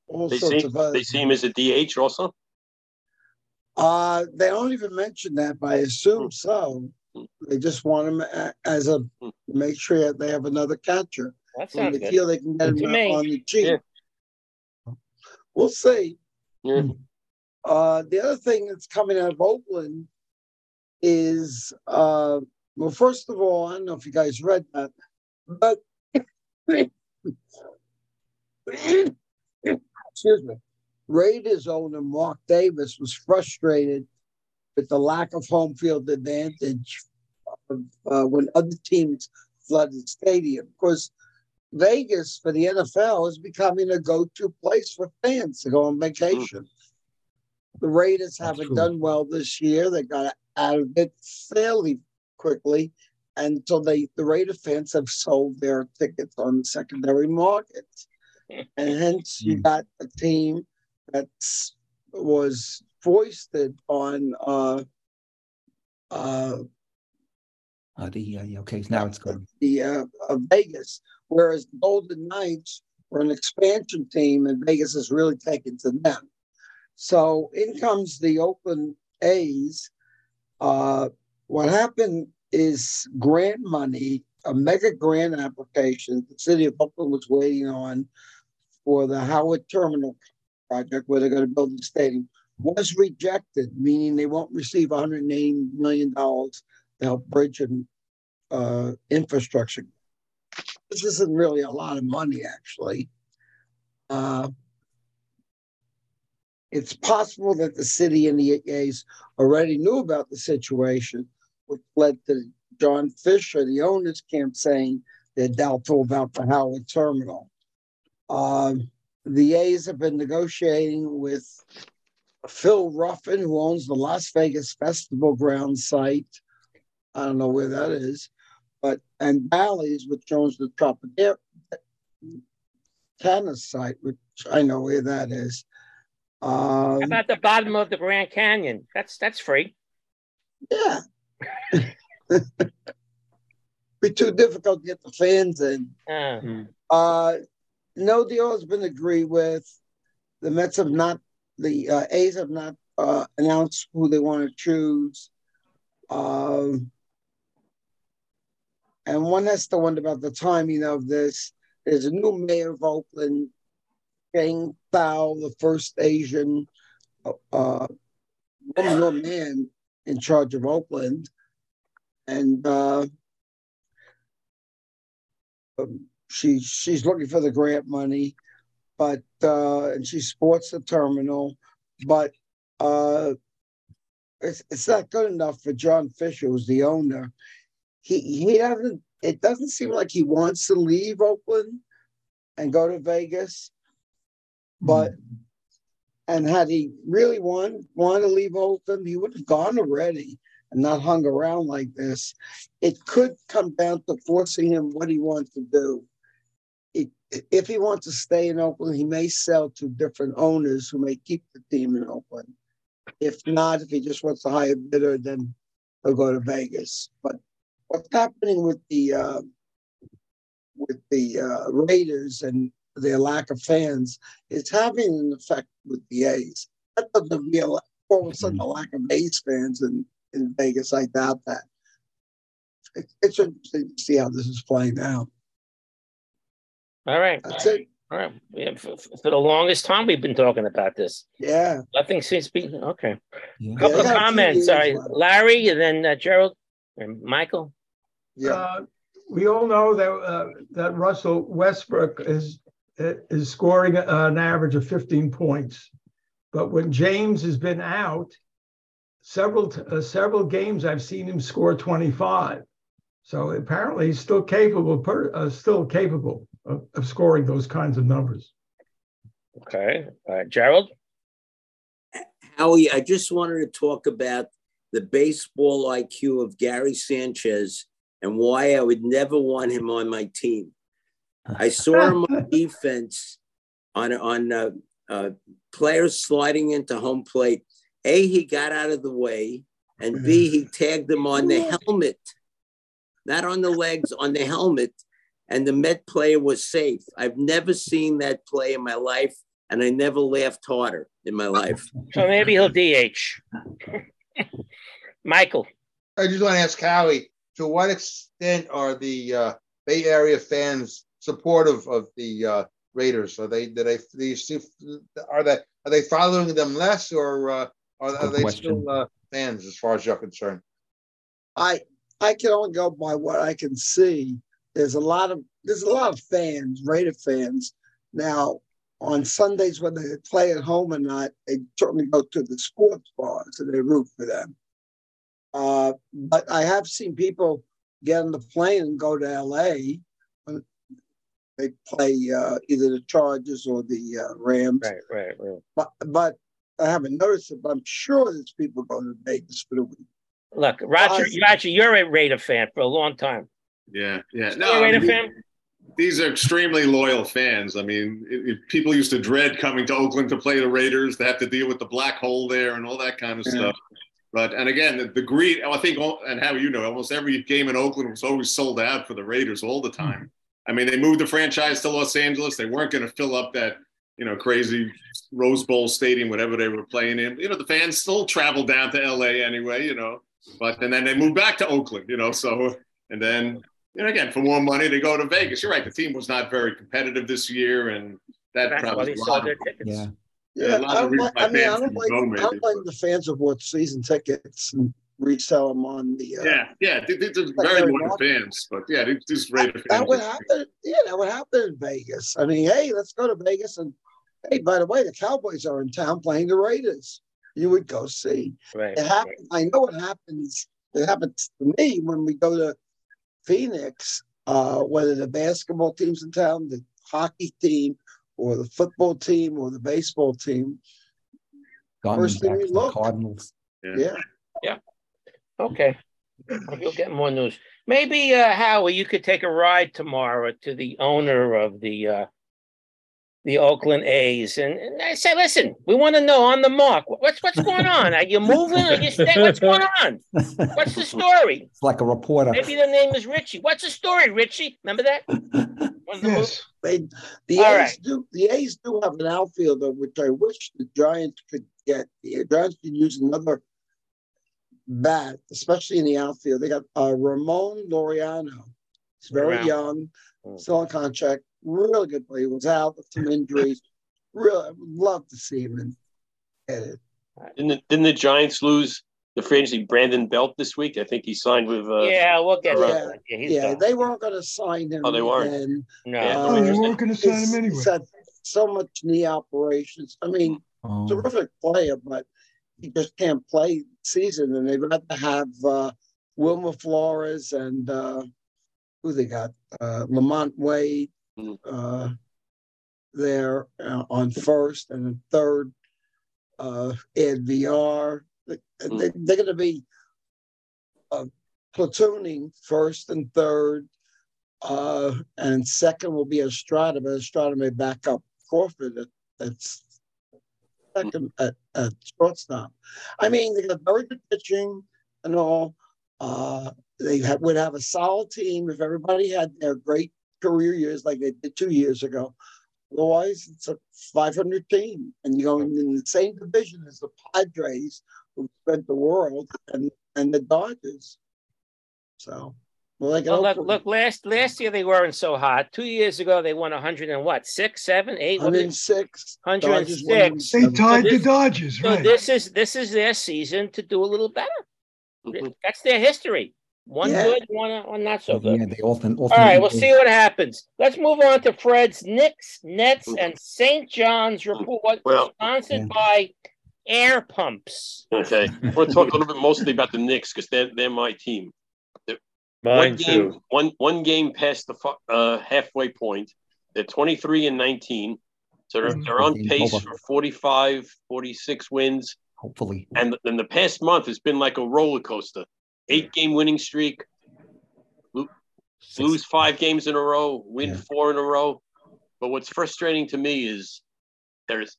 all They sorts see of other. they see him as a DH also. Uh, they don't even mention that, but I assume so. They just want him as a make sure that they have another catcher. That sounds they good. feel they can get Good him to me. on the cheap. Yeah. We'll see. Yeah. Uh, the other thing that's coming out of Oakland is, uh, well, first of all, I don't know if you guys read that, but excuse me, Raiders owner Mark Davis was frustrated with the lack of home field advantage of, uh, when other teams flooded the stadium because Vegas for the NFL is becoming a go-to place for fans to go on vacation. The Raiders haven't true. done well this year. They got out of it fairly quickly, and so they the Raider fans have sold their tickets on the secondary market, and hence you got a team that was foisted on uh, uh, Uh, the, uh, okay, now it's gone. the uh, Vegas, whereas the Golden Knights were an expansion team, and Vegas has really taken to them. So in comes the Oakland A's. Uh, what happened is grant money, a mega grant application. The city of Oakland was waiting on for the Howard Terminal project, where they're going to build the stadium, was rejected, meaning they won't receive 180 million dollars to help bridge and uh, infrastructure. This isn't really a lot of money, actually. Uh, it's possible that the city and the A's already knew about the situation, which led to John Fisher, the owners camp, saying they're doubtful about the Howard terminal. Um, the A's have been negotiating with Phil Ruffin, who owns the Las Vegas Festival Ground site. I don't know where that is, but and Bally's, which owns the Tropicana site, which I know where that is. Um, How about the bottom of the Grand Canyon? That's that's free. yeah. Be too difficult to get the fans in. Uh, Uh, no deal has been agreed with. The Mets have not, the uh, A's have not uh, announced who they want to choose. Um, and one has to wonder about the timing of this. There's a new mayor of Oakland, Sheng Thao, the first Asian uh, woman or man in charge of Oakland. And uh, um, she she's looking for the grant money, but uh, and she sports the terminal, but uh, it's it's not good enough for John Fisher, who's the owner. He he doesn't. It doesn't seem like he wants to leave Oakland and go to Vegas, but. And had he really wanted, wanted to leave Oakland, he would have gone already and not hung around like this. It could come down to forcing him what he wants to do. If he wants to stay in Oakland, he may sell to different owners who may keep the team in Oakland. If not, if he just wants to hire a bidder, then he'll go to Vegas. But what's happening with the uh, with the uh, Raiders and their lack of fans is having an effect with the A's. That doesn't be a, all of a sudden a lack of A's fans in, in Vegas. I doubt that. It, it's interesting to see how this is playing out. All right. That's it. All right. We have, for, for the longest time, we've been talking about this. Yeah. Nothing seems to be okay. Yeah, Couple I of got a few comments. Sorry, left. Larry, and then uh, Gerald and Michael. Uh, we all know that uh, that Russell Westbrook is is scoring an average of 15 points, but when James has been out, several uh, several games I've seen him score 25. So apparently he's still capable, per, uh, still capable of, of scoring those kinds of numbers. Okay. Uh, Gerald. Howie, I just wanted to talk about the baseball IQ of Gary Sanchez and why I would never want him on my team. I saw him on defense on on uh, uh, players sliding into home plate. A, he got out of the way, and B, he tagged them on the helmet, not on the legs, on the helmet, and the Met player was safe. I've never seen that play in my life, and I never laughed harder in my life. So maybe he'll DH. Michael. I just want to ask Howie, to what extent are the uh, Bay Area fans supportive of the uh, Raiders? Are they do they, do you see, are they are they following them less or uh, are, are they question. still uh, fans as far as you're concerned? I I can only go by what I can see. There's a lot of there's a lot of fans, Raider fans. Now on Sundays when they play at home or not, they certainly go to the sports bars and they root for them. Uh, but I have seen people get on the plane and go to LA when they play uh, either the Chargers or the uh, Rams. Right, right, right. But but I haven't noticed it. But I'm sure there's people going to Vegas for the week. Look, Roger, Roger, you're a Raider fan for a long time. Yeah, yeah. You a Raider I mean, fan? These are extremely loyal fans. I mean, it, it- people used to dread coming to Oakland to play the Raiders. They have to deal with the black hole there and all that kind of Yeah. stuff. But and again, the, the greed. Oh, I think, oh, and how you know, almost every game in Oakland was always sold out for the Raiders all the time. I mean, they moved the franchise to Los Angeles. They weren't going to fill up that you know crazy Rose Bowl stadium, whatever they were playing in. You know, the fans still travel down to LA anyway. You know, but and then they moved back to Oakland. You know, so and then you know again for more money they go to Vegas. You're right. The team was not very competitive this year, and that That's probably they was a sold their tickets. Yeah. Yeah, Yeah, a lot I of don't, reasons like, I mean, I fans don't didn't blame, go, I don't blame the fans who bought season tickets and resell them on the. Uh, Yeah, yeah, they- they're Like very Harry loyal fans, but yeah, they just Raider fans. That would are- happen. Yeah, that would happen in Vegas. I mean, hey, let's go to Vegas and hey, by the way, the Cowboys are in town playing the Raiders. You would go see. Right. It happens. I know it happens. It happens to me when we go to Phoenix, uh, whether the basketball team's in town, the hockey team, or the football team, or the baseball team. First thing Diamondbacks, we the look. Cardinals. Yeah. Okay. Well, You'll get more news. Maybe, uh, Howie, you could take a ride tomorrow to the owner of the uh, the Oakland A's and, and I say, listen, we want to know on the mark what's what's going on. Are you moving? Are you staying? What's going on? What's the story? It's like a reporter. Maybe the name is Richie. What's the story, Richie? Remember that? One the Yes. They, the All A's right. do the A's do have an outfielder, which I wish the Giants could get. The Giants could use another bat, especially in the outfield. They got uh, Ramon Laureano. He's very Around. young, Mm. still on contract. Really good player. He was out with some injuries. Really, I would love to see him in, get it. Didn't the, didn't the Giants lose the free agency Brandon Belt this week. I think he signed with. Uh, yeah, we'll get Yeah, that. Yeah, yeah, they weren't going to sign him. Oh, they weren't? And, No. Yeah, uh, Oh, they weren't going to sign him anyway. he's had so much knee operations. I mean, Oh. terrific player, but he just can't play season. And they'd rather have uh, Wilmer Flores and uh, who they got, uh, LaMonte Wade. Uh, there uh, on first and then third, uh, Ed VR. They, Mm. they, they're going to be uh, platooning first and third. Uh, and second will be Estrada, but Estrada may back up Crawford at, that's second at, at shortstop. I mean, they got very good pitching and all. Uh, they would have a solid team if everybody had their great career years like they did two years ago. Otherwise, it's a 500 team, and you're going in the same division as the Padres, who spent the world, and and the Dodgers. So, well, they Well, look, look, last last year they weren't so hot. Two years ago they won 100 and what? Six, seven, eight? What did- 106. 106. They tied So the this- Dodgers, So right? this is this is their season to do a little better. Mhm. That's their history. One Yeah. good, one, one not so good. Yeah, they often, All right, we'll often- see what happens. Let's move on to Fred's Knicks, Nets, mm. and St. John's report, mm. Well- sponsored Yeah. by Air Pumps. Okay, I want to talk a little bit mostly about the Knicks because they're they're my team. Mine one game, too. one one game past the uh, halfway point. They're 23 and 19. So they're, they're on pace over. for 45, 46 wins. Hopefully. And in the past month has been like a roller coaster. Eight game winning streak, lose five games in a row, win Yeah. four in a row. But what's frustrating to me is there's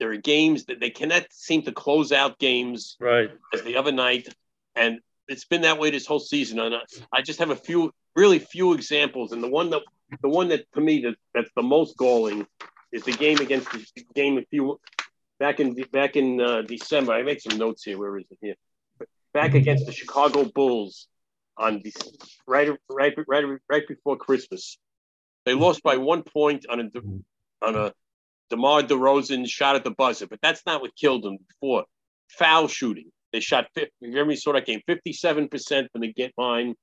there are games that they cannot seem to close out games Right. as the other night, and it's been that way this whole season. And I, I just have a few, really few examples. And the one that, the one that to me that, that's the most galling is the game against the game a few back in back in uh, December. I made some notes here. Where is it here? Back against the Chicago Bulls on the, right, right, right, right before Christmas. They lost by one point on a on a DeMar DeRozan shot at the buzzer, but that's not what killed them before. Foul shooting. They shot 50, Jeremy saw that game, 57% from the get line.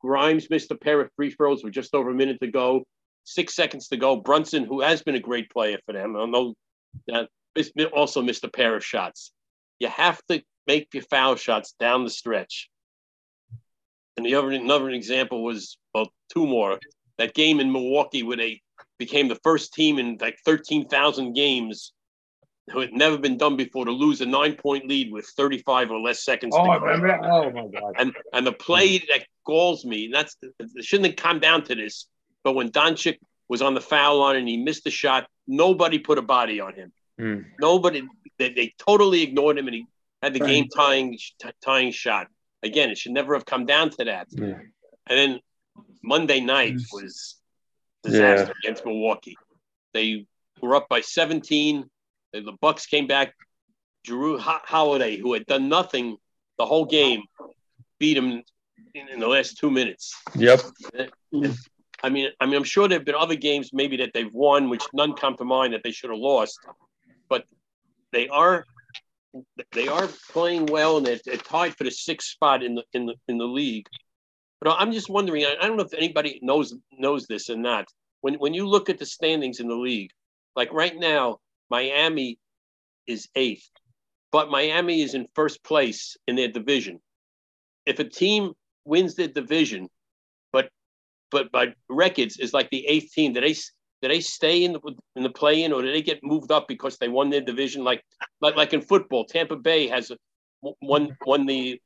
Grimes missed a pair of free throws with just over a minute to go. Six seconds to go. Brunson, who has been a great player for them, I know that also missed a pair of shots. You have to make your foul shots down the stretch. And the other another example was well, two more. That game in Milwaukee where they became the first team in like 13,000 games who had never been done before to lose a nine point lead with 35 or less seconds Oh, to I go. remember that. Oh, my God. And and the play that galls me, and that's it shouldn't have come down to this, but when Doncic was on the foul line and he missed the shot, nobody put a body on him. Hmm. Nobody, they, they totally ignored him, and he had the Right. game tying tying shot. Again, it should never have come down to that. Yeah. And then Monday night was disaster against Milwaukee. They were up by 17. The the Bucks came back. Jrue Ho- Holiday, who had done nothing the whole game, beat him in, in the last two minutes. Yep. I mean, I mean, I'm sure there have been other games maybe that they've won, which none come to mind that they should have lost, but they are they are playing well and they're, they're tied for the sixth spot in the in the in the league. But I'm just wondering. I, I don't know if anybody knows knows this or not. When when you look at the standings in the league, like right now, Miami is eighth, but Miami is in first place in their division. If a team wins their division, but but by records is like the eighth team, do they do they stay in the in the play in or do they get moved up because they won their division? Like like like in football, Tampa Bay has won won the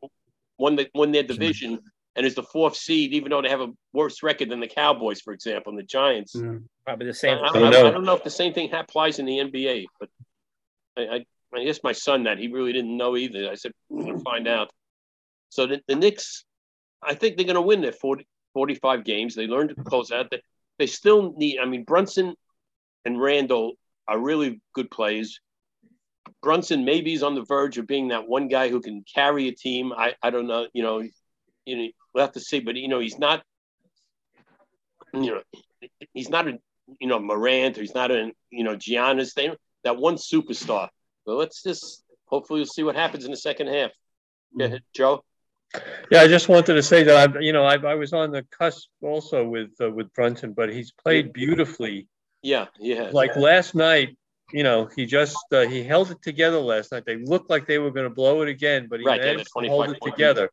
won the won their division and is the fourth seed, even though they have a worse record than the Cowboys, for example, and the Giants. Mm-hmm. Probably the same. I, I, don't I know. don't know if the same thing applies in the NBA, but I, I, I guess my son that he really didn't know either. I said, we're going to find out. So the, the Knicks, I think they're going to win their 40, 45 games. They learned to close out. They, they still need, I mean, Brunson and Randle are really good plays. Brunson maybe is on the verge of being that one guy who can carry a team. I, I don't know, you know, you know, we'll have to see, but you know, he's not, you know, he's not a, you know, Morant or he's not a, you know, Giannis. They that one superstar. But let's just hopefully we'll see what happens in the second half. Go hmm. ahead, Joe. Yeah, I just wanted to say that I, you know, I, I was on the cusp also with uh, with Brunson, but he's played beautifully. Yeah, yeah. Like last night, you know, he just uh, he held it together last night. They looked like they were going to blow it again, but he Right, they had a managed to hold it point together.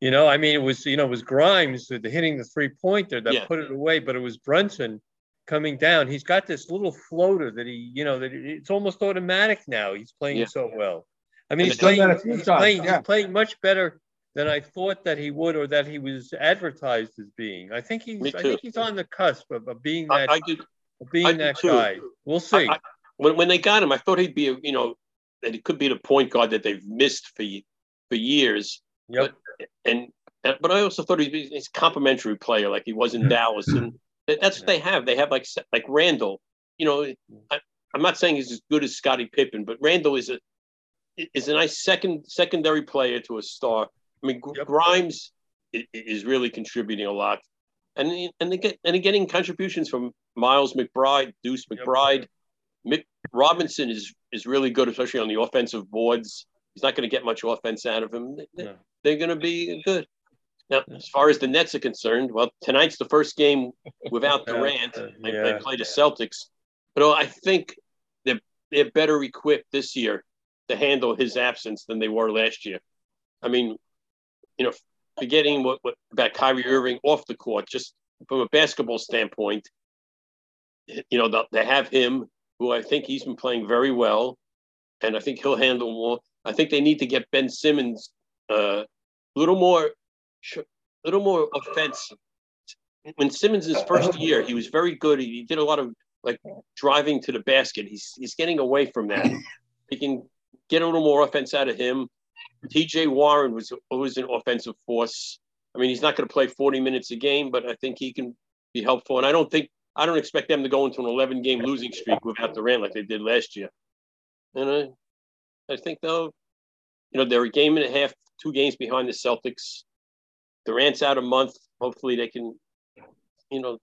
You know, I mean, it was you know it was Grimes that hitting the three pointer that Yeah. put it away, but it was Brunson coming down. He's got this little floater that he, you know, that it's almost automatic now. He's playing Yeah. so well. I mean, And he's playing, that a few he's playing, yeah. he's playing much better than I thought that he would, or that he was advertised as being. I think he's, I think he's on the cusp of, of being that, I do- of being I that too. guy. We'll see. I- I- when when they got him, I thought he'd be a you know that he could be the point guard that they've missed for for years. Yep. But, and but I also thought he'd be he's a complimentary player like he was in hmm. Dallas, and hmm. that, that's what they have. They have like like Randle. You know, I, I'm not saying he's as good as Scottie Pippen, but Randle is a is a nice second secondary player to a star. I mean, Gr- Grimes is really contributing a lot, and and they get and getting contributions from Miles McBride, Deuce McBride. Mick Robinson is is really good, especially on the offensive boards. He's not going to get much offense out of him. They- They're going to be good. Now, as far as the Nets are concerned, well, tonight's the first game without Durant. Uh, they, they play the Celtics, but oh, I think they're they're better equipped this year to handle his absence than they were last year. I mean, you know, forgetting what, what about Kyrie Irving off the court, just from a basketball standpoint, you know, they- have him, who I think he's been playing very well, and I think he'll handle more. I think they need to get Ben Simmons uh, a little more, a little more offense. When Simmons' his first year, he was very good. He did a lot of like driving to the basket. He's he's getting away from that. He can get a little more offense out of him. T.J. Warren was always an offensive force. I mean, he's not going to play 40 minutes a game, but I think he can be helpful. And I don't think I don't expect them to go into an 11 game losing streak without Durant like they did last year. And I, I think though, you know, they're a game and a half, two games behind the Celtics. Durant's out a month. Hopefully they can, you know,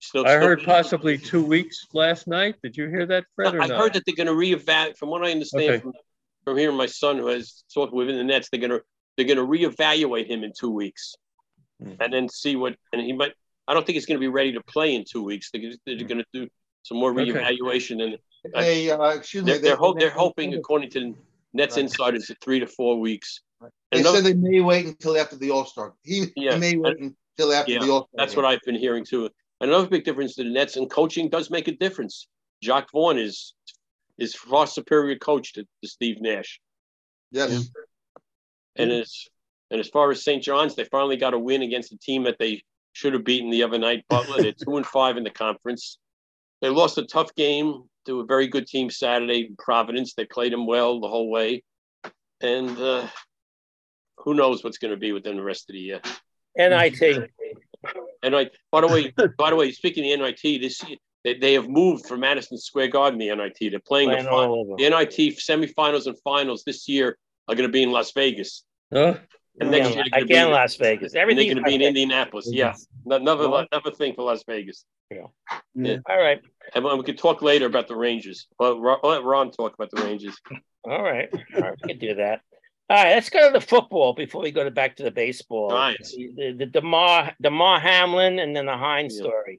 still. I still- heard possibly two weeks last night. Did you hear that, Fred, or I heard that they're going to reevaluate. From what I understand Okay. from, from hearing my son who has talked within the Nets, they're going to they're going to reevaluate him in two weeks, Hmm. and then see what. And he might. I don't think he's going to be ready to play in two weeks. They're, they're going to do some more Okay. reevaluation, and I- They, uh, excuse me, they're, they- they're, hope, they- they're hoping, according to Nets insiders, at three to four weeks. They Another- said they may wait until after the All Star. He, Yeah. he may wait until after Yeah, the All Star. that's what I've been hearing too. Another big difference to the Nets and coaching does make a difference. Jacques Vaughn is is far superior coach to, to Steve Nash. Yes. And as and as far as St. John's, they finally got a win against a team that they should have beaten the other night. Butler, they're two and five in the conference. They lost a tough game to a very good team Saturday, in Providence. They played them well the whole way, and uh, who knows what's going to be within the rest of the year. NIT. And I, by the way, by the way, speaking of NIT, this they, they have moved from Madison Square Garden. The NIT they're playing the, Playing fi- all over. the NIT semifinals and finals this year are going to be in Las Vegas. Huh? And next Again, year again, be, Las Vegas. And they're Everything's going to be in Indianapolis. Yeah, another another thing for Las Vegas. Yeah. Yeah. All right. And we could talk later about the Rangers. Well, I'll let Ron talk about the Rangers. All right. All right. We can do that. All right. Let's go to the football before we go to back to the baseball. All right. The, the, the Damar, Damar Hamlin and then the Hines story.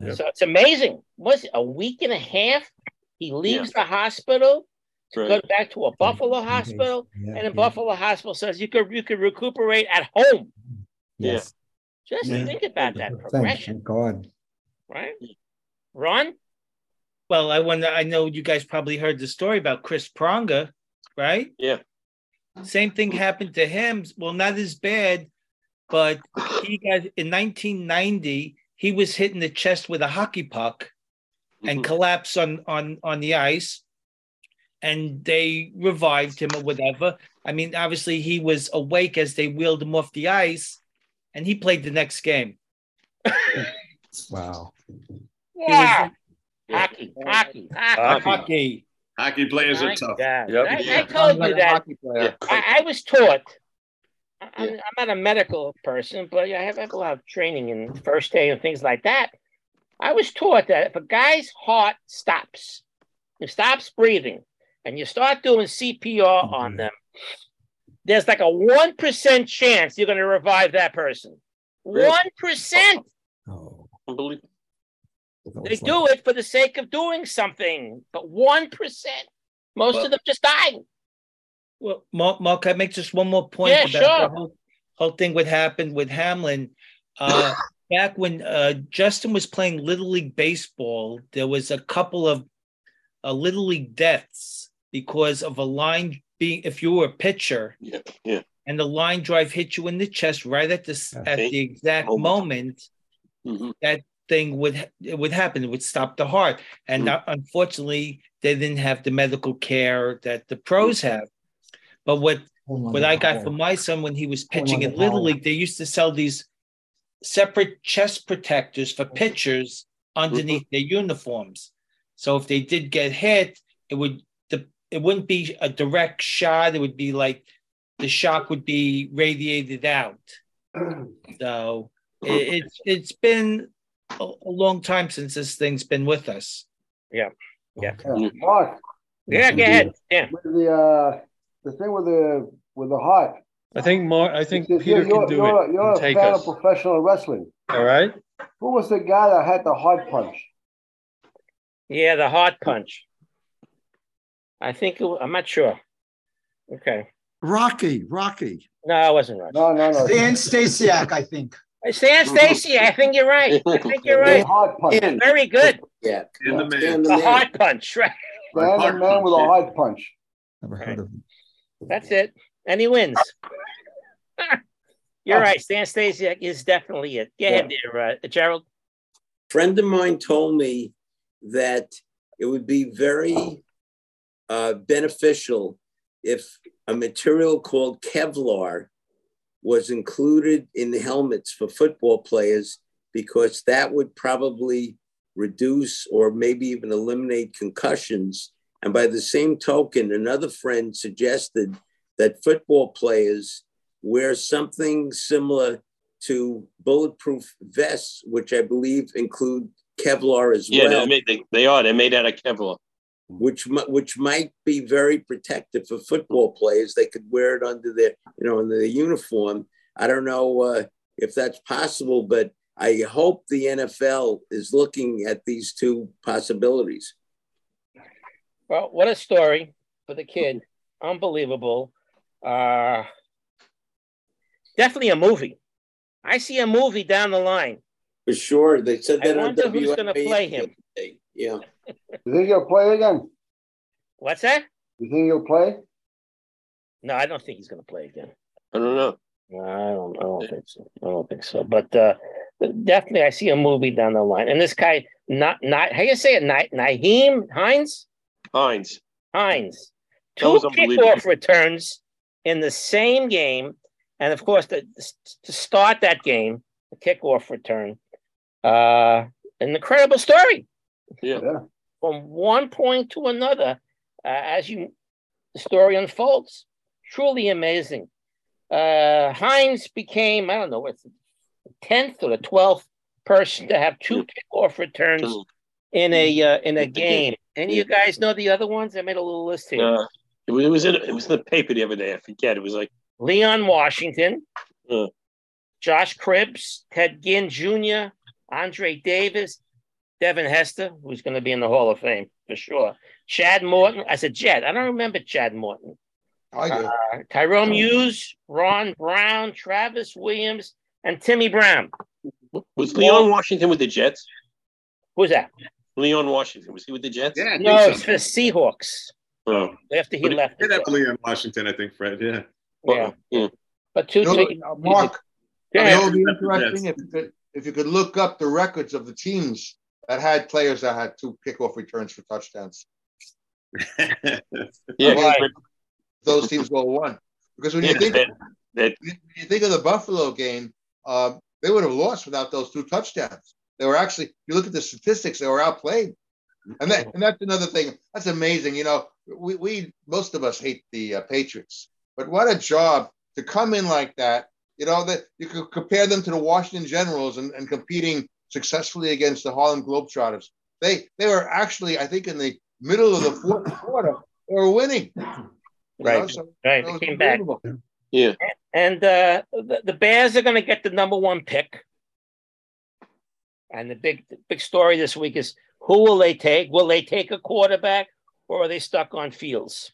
Yeah. So it's amazing. Was it a week and a half? He leaves the hospital to go back to a mm-hmm. Buffalo mm-hmm. hospital, Yeah, and a yeah. Buffalo hospital says you could you could recuperate at home. Yes. Just Yeah. think about that Thank progression, God. right? Ron? Well, I wonder. I know you guys probably heard the story about Chris Pronger, right? Yeah. Same thing happened to him. Well, not as bad, but he got in 1990. He was hit in the chest with a hockey puck and mm-hmm. collapsed on on on the ice, and they revived him or whatever. I mean, obviously he was awake as they wheeled him off the ice, and he played the next game. Wow. Yeah. Hockey, hockey, hockey. Hockey. Hockey players are tough. God. Yep. I, I told you that. I, I was taught. I, I'm, I'm not a medical person, but I have, I have a lot of training in first aid and things like that. I was taught that if a guy's heart stops, he stops breathing, and you start doing CPR on mm-hmm. them, there's like a one percent chance you're going to revive that person. Really? One Oh. percent. Unbelievable. They do it for the sake of doing something, but one percent. Most Well- of them just die. Well, Mark, Mark, can I make just one more point Yeah, about sure. the whole, whole thing what happened with Hamlin? Uh, back when uh, Justin was playing Little League baseball, there was a couple of uh, Little League deaths because of a line being, if you were a pitcher Yeah, yeah. and the line drive hit you in the chest right at this at the exact moment, Mhm. that thing would it would happen. It would stop the heart, and uh, unfortunately, they didn't have the medical care that the pros have. But what what I got for my son when he was pitching in Little League, they used to sell these separate chest protectors for pitchers underneath their uniforms. So if they did get hit, it would the it wouldn't be a direct shot. It would be like the shock would be radiated out. So it, it's it's been a, a long time since this thing's been with us. Yeah. Yeah. Mark. Yeah, go ahead. Yeah. With the uh, the thing with the with the heart. I think Mark, I think You're- Peter you're, can do you're, it You're a take fan us. of professional wrestling. All right. Who was the guy that had the heart punch? Yeah, the heart punch. I think it, I'm not sure. Okay. Rocky, Rocky. No, I wasn't right. No, no, no. Stan Stasiak, I think. Stan Stasiak, I think you're right. I think you're right. Heart punch. Very good. Yeah. And the man. And the A heart punch, right? Stan the man with a heart punch. Never heard of him. That's it. And he wins. You're right. Stan Stasiak is definitely it. Go ahead there, uh, Gerald. friend of mine told me that it would be very uh, beneficial if a material called Kevlar was included in the helmets for football players because that would probably reduce or maybe even eliminate concussions. And by the same token, another friend suggested that football players wear something similar to bulletproof vests, which I believe include Kevlar as Yeah, well they're made, they, they are. They're made out of Kevlar. which which might be very protective for football players. They could wear it under their you know under their uniform. I don't know uh, if that's possible, but I hope the NFL is looking at these two possibilities. Well, what a story for the kid. Unbelievable. Uh, definitely a movie. I see a movie down the line. For sure, they said I that on wonder who's going to play him. today. Yeah, You think he'll play again? What's that? You think he'll play? No, I don't think he's going to play again. I don't know. No, I don't. I don't think so. I don't think so. But uh, definitely, I see a movie down the line. And this guy, not not how you say it, Na- Nyheim Hines. Hines. Hines. Two was unbelievable. kickoff returns in the same game, and of course, the, to start that game, the kickoff return, uh, an incredible story. Yeah. From one point to another, uh, as you the story unfolds, truly amazing. Uh, Hines became I don't know what's the tenth or the twelfth person to have two kickoff returns in a uh, in a game. Any of you guys know the other ones? I made a little list here. Uh, it was it was in it was in the paper the other day. I forget. It was like Leon Washington, uh, Josh Cribbs, Ted Ginn Jr., Andre Davis, Devin Hester, who's going to be in the Hall of Fame for sure. Chad Morton. I said Chad. I don't remember Chad Morton. I do. Uh, Tyrone Hughes, Ron Brown, Travis Williams, and Timmy Brown. was Leon Washington with the Jets? Who's that? Leon Washington was he with the Jets? Yeah, I No, think it's so. for Seahawks. Oh, After he But left. did have Leon Washington, I think, Fred. Yeah. Yeah. yeah. But two, You know, two uh, Mark, Go you ahead. it'd be interesting if you could if you could look up the records of the teams that had players that had two kickoff returns for touchdowns. Yeah, Right. Those teams go one because when yeah, you think that, that when you think of the Buffalo game, um, they would have lost without those two touchdowns. They were actually, you look at the statistics, they were outplayed. And that, and that's another thing. That's amazing. You know, we, we most of us hate the uh, Patriots, but what a job to come in like that. You know that you could compare them to the Washington Generals and, and competing successfully against the Harlem Globetrotters. They they were actually, I think, in the middle of the fourth quarter, they were winning. You know, Right. so Right. They came back. Yeah. And uh, the, the Bears are going to get the number one pick. And the big big story this week is who will they take? Will they take a quarterback or are they stuck on Fields?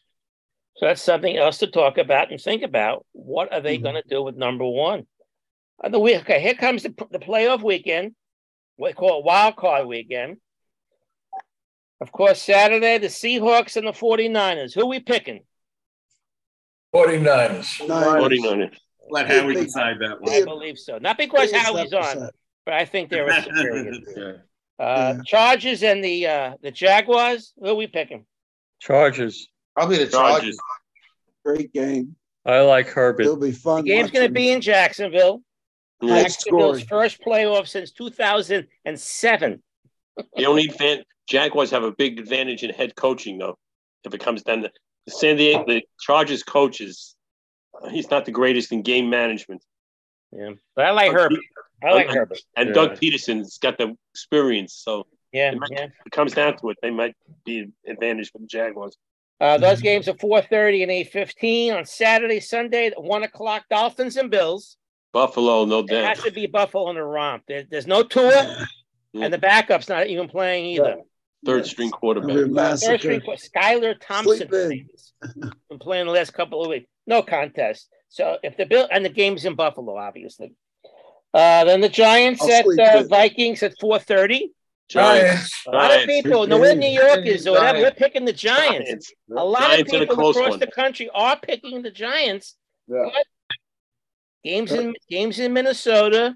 So that's something else to talk about and think about. What are they going to do with number one? Uh, the week, okay, here comes the, the playoff weekend. We call it wild card weekend. Of course, Saturday, the Seahawks and the 49ers. Who are we picking? 49ers. 49ers. Let Howie decide that one. I believe so. Not because Big Howie's on, upset. But I think they're a superior. Yeah. Uh, Chargers and the uh, the Jaguars. Who are we picking? Chargers. Probably the Chargers. Chargers. Great game. I like Herbert. It'll be fun. The game's going to be in Jacksonville. High Jacksonville's scoring. first playoff since 2007. You don't need fan. Jaguars have a big advantage in head coaching, though. If it comes down to the San Diego, the Chargers coaches, he's not the greatest in game management. Yeah, but I like Herbert. I like And- Herbert. And Yeah. Doug Pederson's got the experience, so Yeah, it, might- yeah. it comes down to it, they might be an advantage for the Jaguars. Uh, those games are 4:30 and 8:15 on Saturday, Sunday, at one o'clock. Dolphins and Bills. Buffalo, no It doubt. has to be Buffalo in the romp. There, there's no tour, and the backup's not even playing either. Third string quarterback. It'll be First string, Skylar Thompson been playing the last couple of weeks. No contest. So if the Bill and the game's in Buffalo, obviously. Uh, then the Giants I'll at sleep uh. Vikings at 4:30. Giants. A lot of people, no, we're New Yorkers or whatever, we're picking the Giants. Giants. A lot Giants of people across one. the country are picking the Giants. Yeah. But games in games in Minnesota.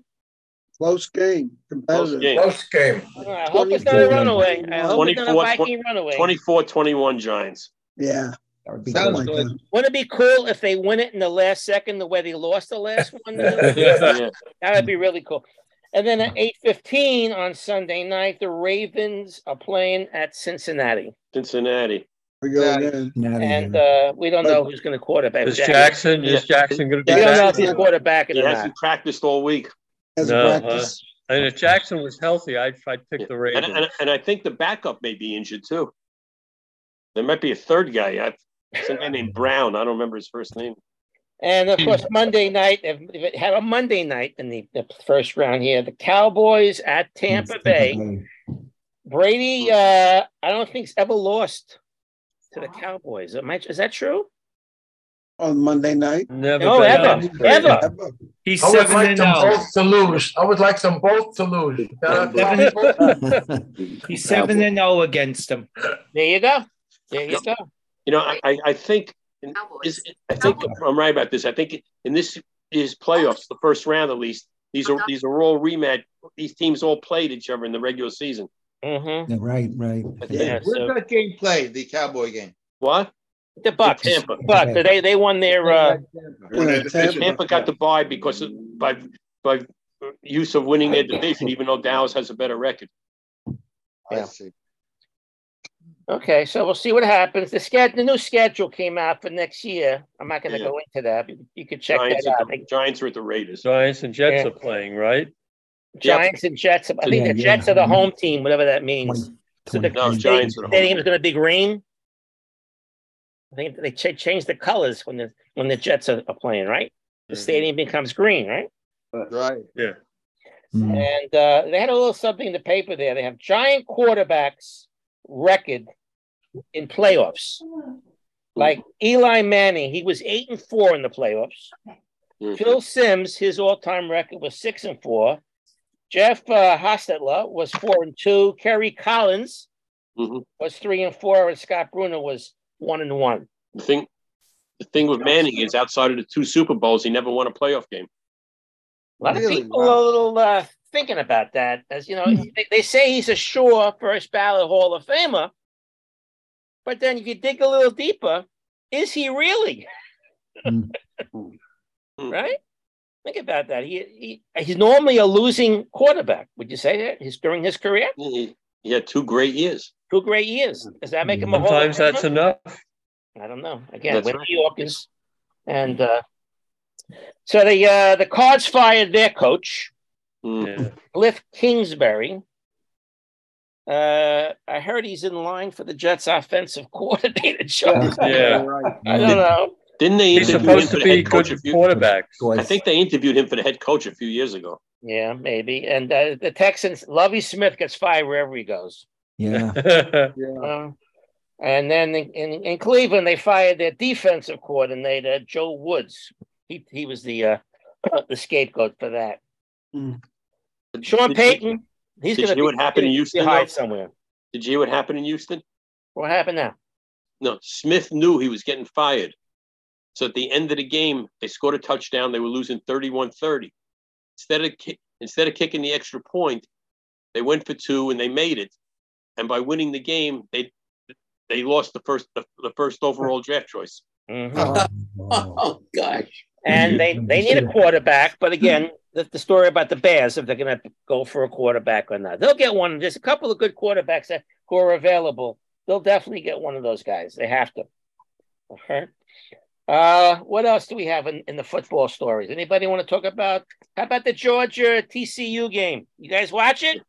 Close game. Close game. Close game. I hope it's not a runaway. I hope it's not a Viking runaway. 24 21 Giants. Yeah. That would be Something good. like that. Wouldn't it be cool if they win it in the last second, the way they lost the last one? Yeah. That would be really cool. And then at eight fifteen on Sunday night, the Ravens are playing at Cincinnati, Cincinnati. We go Yeah. again. And uh, we don't know who's going to quarterback. Is Jackson, is Jackson going to We be don't know if he's quarterbacking He hasn't practiced all week. As No, a practice. And if Jackson was healthy, I'd, I'd pick the And, Ravens. and, and I think the backup may be injured too. There might be a third guy. I, some guy named Brown. I don't remember his first name. And of hmm. course, Monday night, if, if it had a Monday night in the, the first round here, the Cowboys at Tampa hmm. Bay. Hmm. Brady, uh, I don't think he's ever lost to the Cowboys. Am I, is that true? On Monday night. Never No, ever, against Brady. ever. Ever. He's I would like and them zero. both to lose. I would like them both to lose. Seven, he's seven and zero against them. There you go. There you go. You know, I, I, I think is, I think I'm right about this. I think in this is playoffs, the first round at least. These are these are all rematch. These teams all played each other in the regular season. Mm-hmm. Yeah, right, right. Yeah, Where's so that game played? The Cowboy game. What? the Bucks, Tampa. Bucks, they they won their. Uh, Yeah, Tampa, Tampa. got the bye because of, by by use of winning their division, even though Dallas has a better record. I Yeah. see. Okay, so we'll see what happens. The sched- the new schedule came out for next year. I'm not going to Yeah. go into that. but You could check Giants, that at out. the, Giants are at the Raiders. Giants and Jets Yeah. are playing, right? Giants and Jets. I think Yeah, the yeah. Jets are the home team, whatever that means. So the No, stadium, Giants are the home stadium is going to be green. I think they ch- changed the colors when the when the Jets are, are playing, right? The Mm-hmm. stadium becomes green, right? Right. Yeah. Mm. And uh, they had a little something in the paper there. They have giant quarterbacks record in playoffs. Like Eli Manning, he was eight and four in the playoffs. Mhm. Phil Simms, his all-time record was six and four. Jeff uh, Hostetler was four and two. Kerry Collins Mhm. was three and four, and Scott Brunner was one and one. The thing, the thing with Manning is outside of the two Super Bowls, he never won a playoff game. A lot Really? of people are a little uh, thinking about that, as you know, they, they say he's a sure first ballot Hall of Famer, but then if you dig a little deeper, is he really? Mm. right? Think about that. He, he he's normally a losing quarterback. Would you say that? He's during his career, He, he had two great years. two great years. Does that make him a Hall of Sometimes that's enough. I don't know. Again, That's we're right. New Yorkers, and uh, so the uh, the Cards fired their coach. Mm. Yeah. Cliff Kingsbury. Uh, I heard he's in line for the Jets' offensive coordinator job. Yeah. I don't know. Didn't they He's interview him supposed to be head coach good a few? quarterbacks. I think they interviewed him for the head coach a few years ago. Yeah, maybe. And uh, the Texans, Lovie Smith gets fired wherever he goes. Yeah. Uh, and then in, in, in Cleveland, they fired their defensive coordinator, Joe Woods. He he was the uh, the scapegoat for that. Sean Did you- Payton, he's did you going to hear what happened in Houston, hide somewhere. Did you hear what happened in Houston? What happened now? No, Smith knew he was getting fired. So at the end of the game, they scored a touchdown. They were losing 31-30. Instead of ki- instead of kicking the extra point, they went for two and they made it. And by winning the game, they they lost the first the, the first overall draft choice. Mm-hmm. oh gosh. And they, they need a quarterback, but again, the, the story about the Bears, if they're going to go for a quarterback or not, they'll get one. There's a couple of good quarterbacks that who are available. They'll definitely get one of those guys. They have to. Okay. Uh, what else do we have in, in the football stories? Anybody want to talk about? How about the Georgia TCU game? You guys watch it?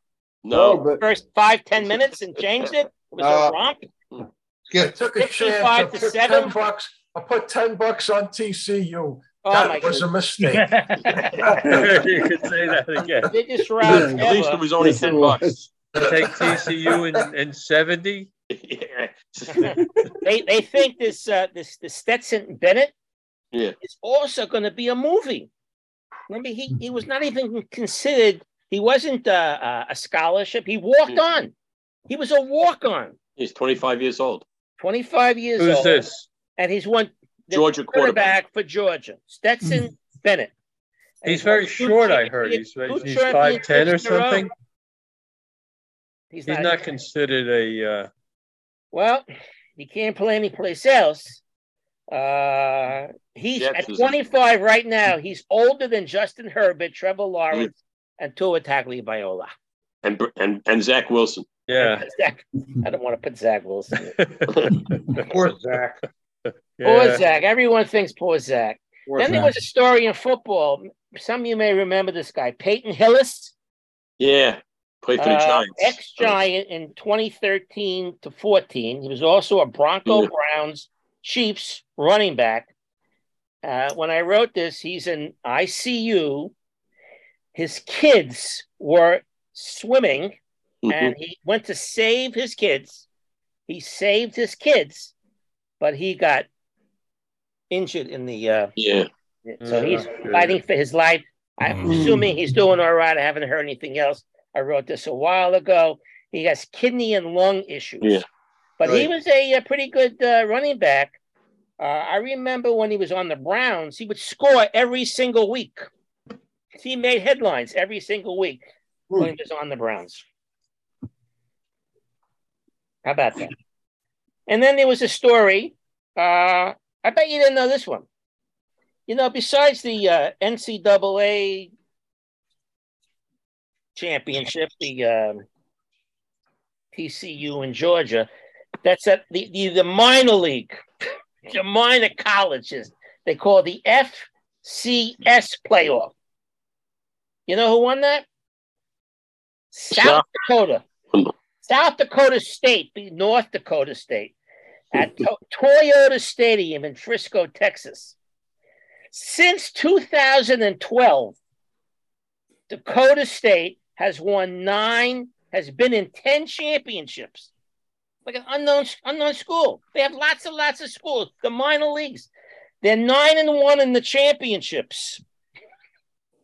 No, but First five ten minutes and changed it. It was Uh, a romp. I took a chance. I 55 to put seven. ten bucks. I put ten bucks on TCU. Oh, that my was a mistake. you could say that again. Biggest round At least it was only Yes, ten it bucks. Take TCU in, in 70. yeah. they they think this uh, this the Stetson Bennett yeah. is also going to be a movie. Remember, he he was not even considered. He wasn't uh, uh, a scholarship. He walked on. He was a walk on. He's 25 years old. Twenty five years Who's old, Who's this? and he's one the Georgia quarterback. for Georgia. Stetson Bennett. And He's very short, I heard. He's, he's 5'10 or championships in a row. something. He's He's not, not considered a. Uh, well. He can't play anyplace else. Uh, he's Jets at is- 25 right now. He's older than Justin Herbert, Trevor Lawrence, and Tua Tagovailoa. And and and Zach Wilson. yeah. Zach, I don't want to put Zach Wilson. Poor Zach. Poor yeah. Zach. Everyone thinks poor Zach. Poor then there was a story in football. Some of you may remember this guy, Peyton Hillis, Yeah. Played for the uh, Giants. ex-Giant in 2013 to 14. He was also a Bronco Yeah. Browns Chiefs running back. Uh, when I wrote this, he's in ICU. His kids were swimming, Mhm. and he went to save his kids. He saved his kids, but he got injured in the. Uh, Yeah. so he's Yeah. fighting for his life. I'm assuming he's doing all right. I haven't heard anything else. I wrote this a while ago. He has kidney and lung issues. Yeah. But he was a, uh pretty good uh, running back. Uh, I remember when he was on the Browns, he would score every single week. He made headlines every single week when he was on the Browns. How about that? And then there was a story. Uh, I bet you didn't know this one. You know, besides the uh, NCAA championship, the um, TCU in Georgia, that's at the, the, the minor league, the minor colleges. They call the FCS playoff. You know who won that? South South- Dakota. South Dakota State beat North Dakota State at to- Toyota Stadium in Frisco, Texas. Since 2012, Dakota State has won nine, has been in 10 championships. Like an unknown unknown school. They have lots and lots of schools. The minor leagues. They're nine and one in the championships.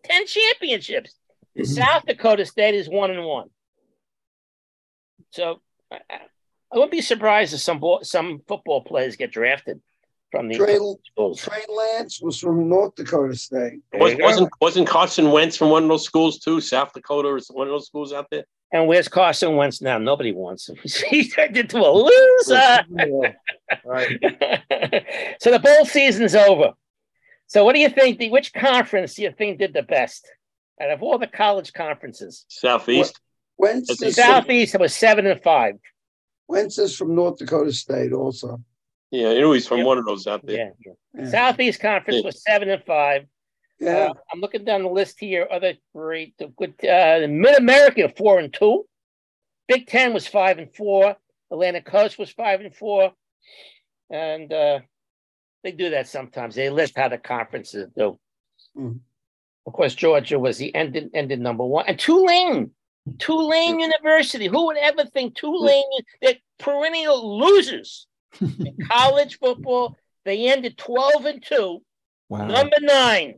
10 championships. Mm-hmm. South Dakota State is one and one. So I, I I wouldn't be surprised if some ball, some football players get drafted from the Trey, schools. Trey Lance was from North Dakota State. Was, wasn't wasn't Carson Wentz from one of those schools too? South Dakota or one of those schools out there? And where's Carson Wentz now? Nobody wants him. He turned into a loser. Right. so the bowl season's over. So what do you think? The, which conference do you think did the best out of all the college conferences? Southeast. Wentz The is, Southeast was seven and five. Wentz is from North Dakota State also. Yeah, you know he's from one of those out there. Yeah. yeah. Southeast Conference Yeah. was seven and five. Yeah. Uh, I'm looking down the list here. Other great, the good uh, Mid America four and two. Big Ten was five and four. Atlantic Coast was five and four, and uh, They do that sometimes. They list how the conferences do. Mm. Of course, Georgia was the ended ended number one, and Tulane, Tulane University. Who would ever think Tulane? They're perennial losers in college football. They ended twelve and two. Wow. Number nine.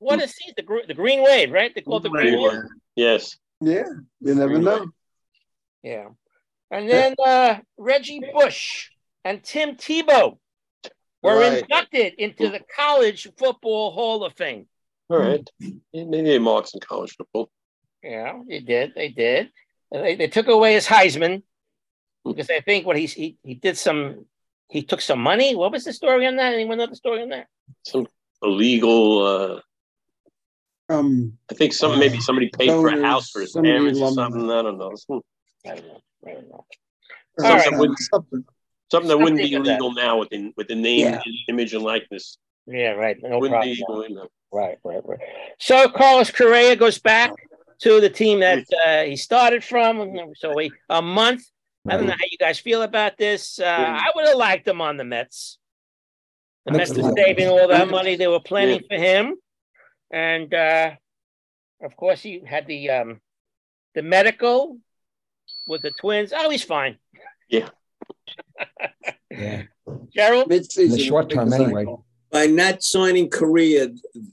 What a season! The, the Green Wave, right? They call it the Green Wave. Yes. Yeah, you never Green know. Wave. Yeah. And then uh, Reggie Bush and Tim Tebow were Right. inducted into the College Football Hall of Fame. All right. Maybe they marks in college football. Yeah, they did. They did. And they, they took away his Heisman because I think what he, he he did some he took some money. What was the story on that? Anyone know the story on that? Some illegal. Uh, Um, I think some maybe somebody paid for a house for his parents or something. I don't know. I don't know. I don't know. or All right. something, wouldn't, something. something that wouldn't be Something of that. illegal now with the, with the name, Yeah. image, and likeness. Yeah, right. No wouldn't problem. be illegal. Right, right, right. So Carlos Correa goes back to the team that uh, he started from. So we, a month. I don't know how you guys feel about this. Uh, I would have liked him on the Mets. The Mets are saving all that money they were planning for him, and uh, of course he had the um, the medical with the twins. Oh, he's fine. Yeah. Yeah. Gerald. In the short term, anyway. By not signing Correa,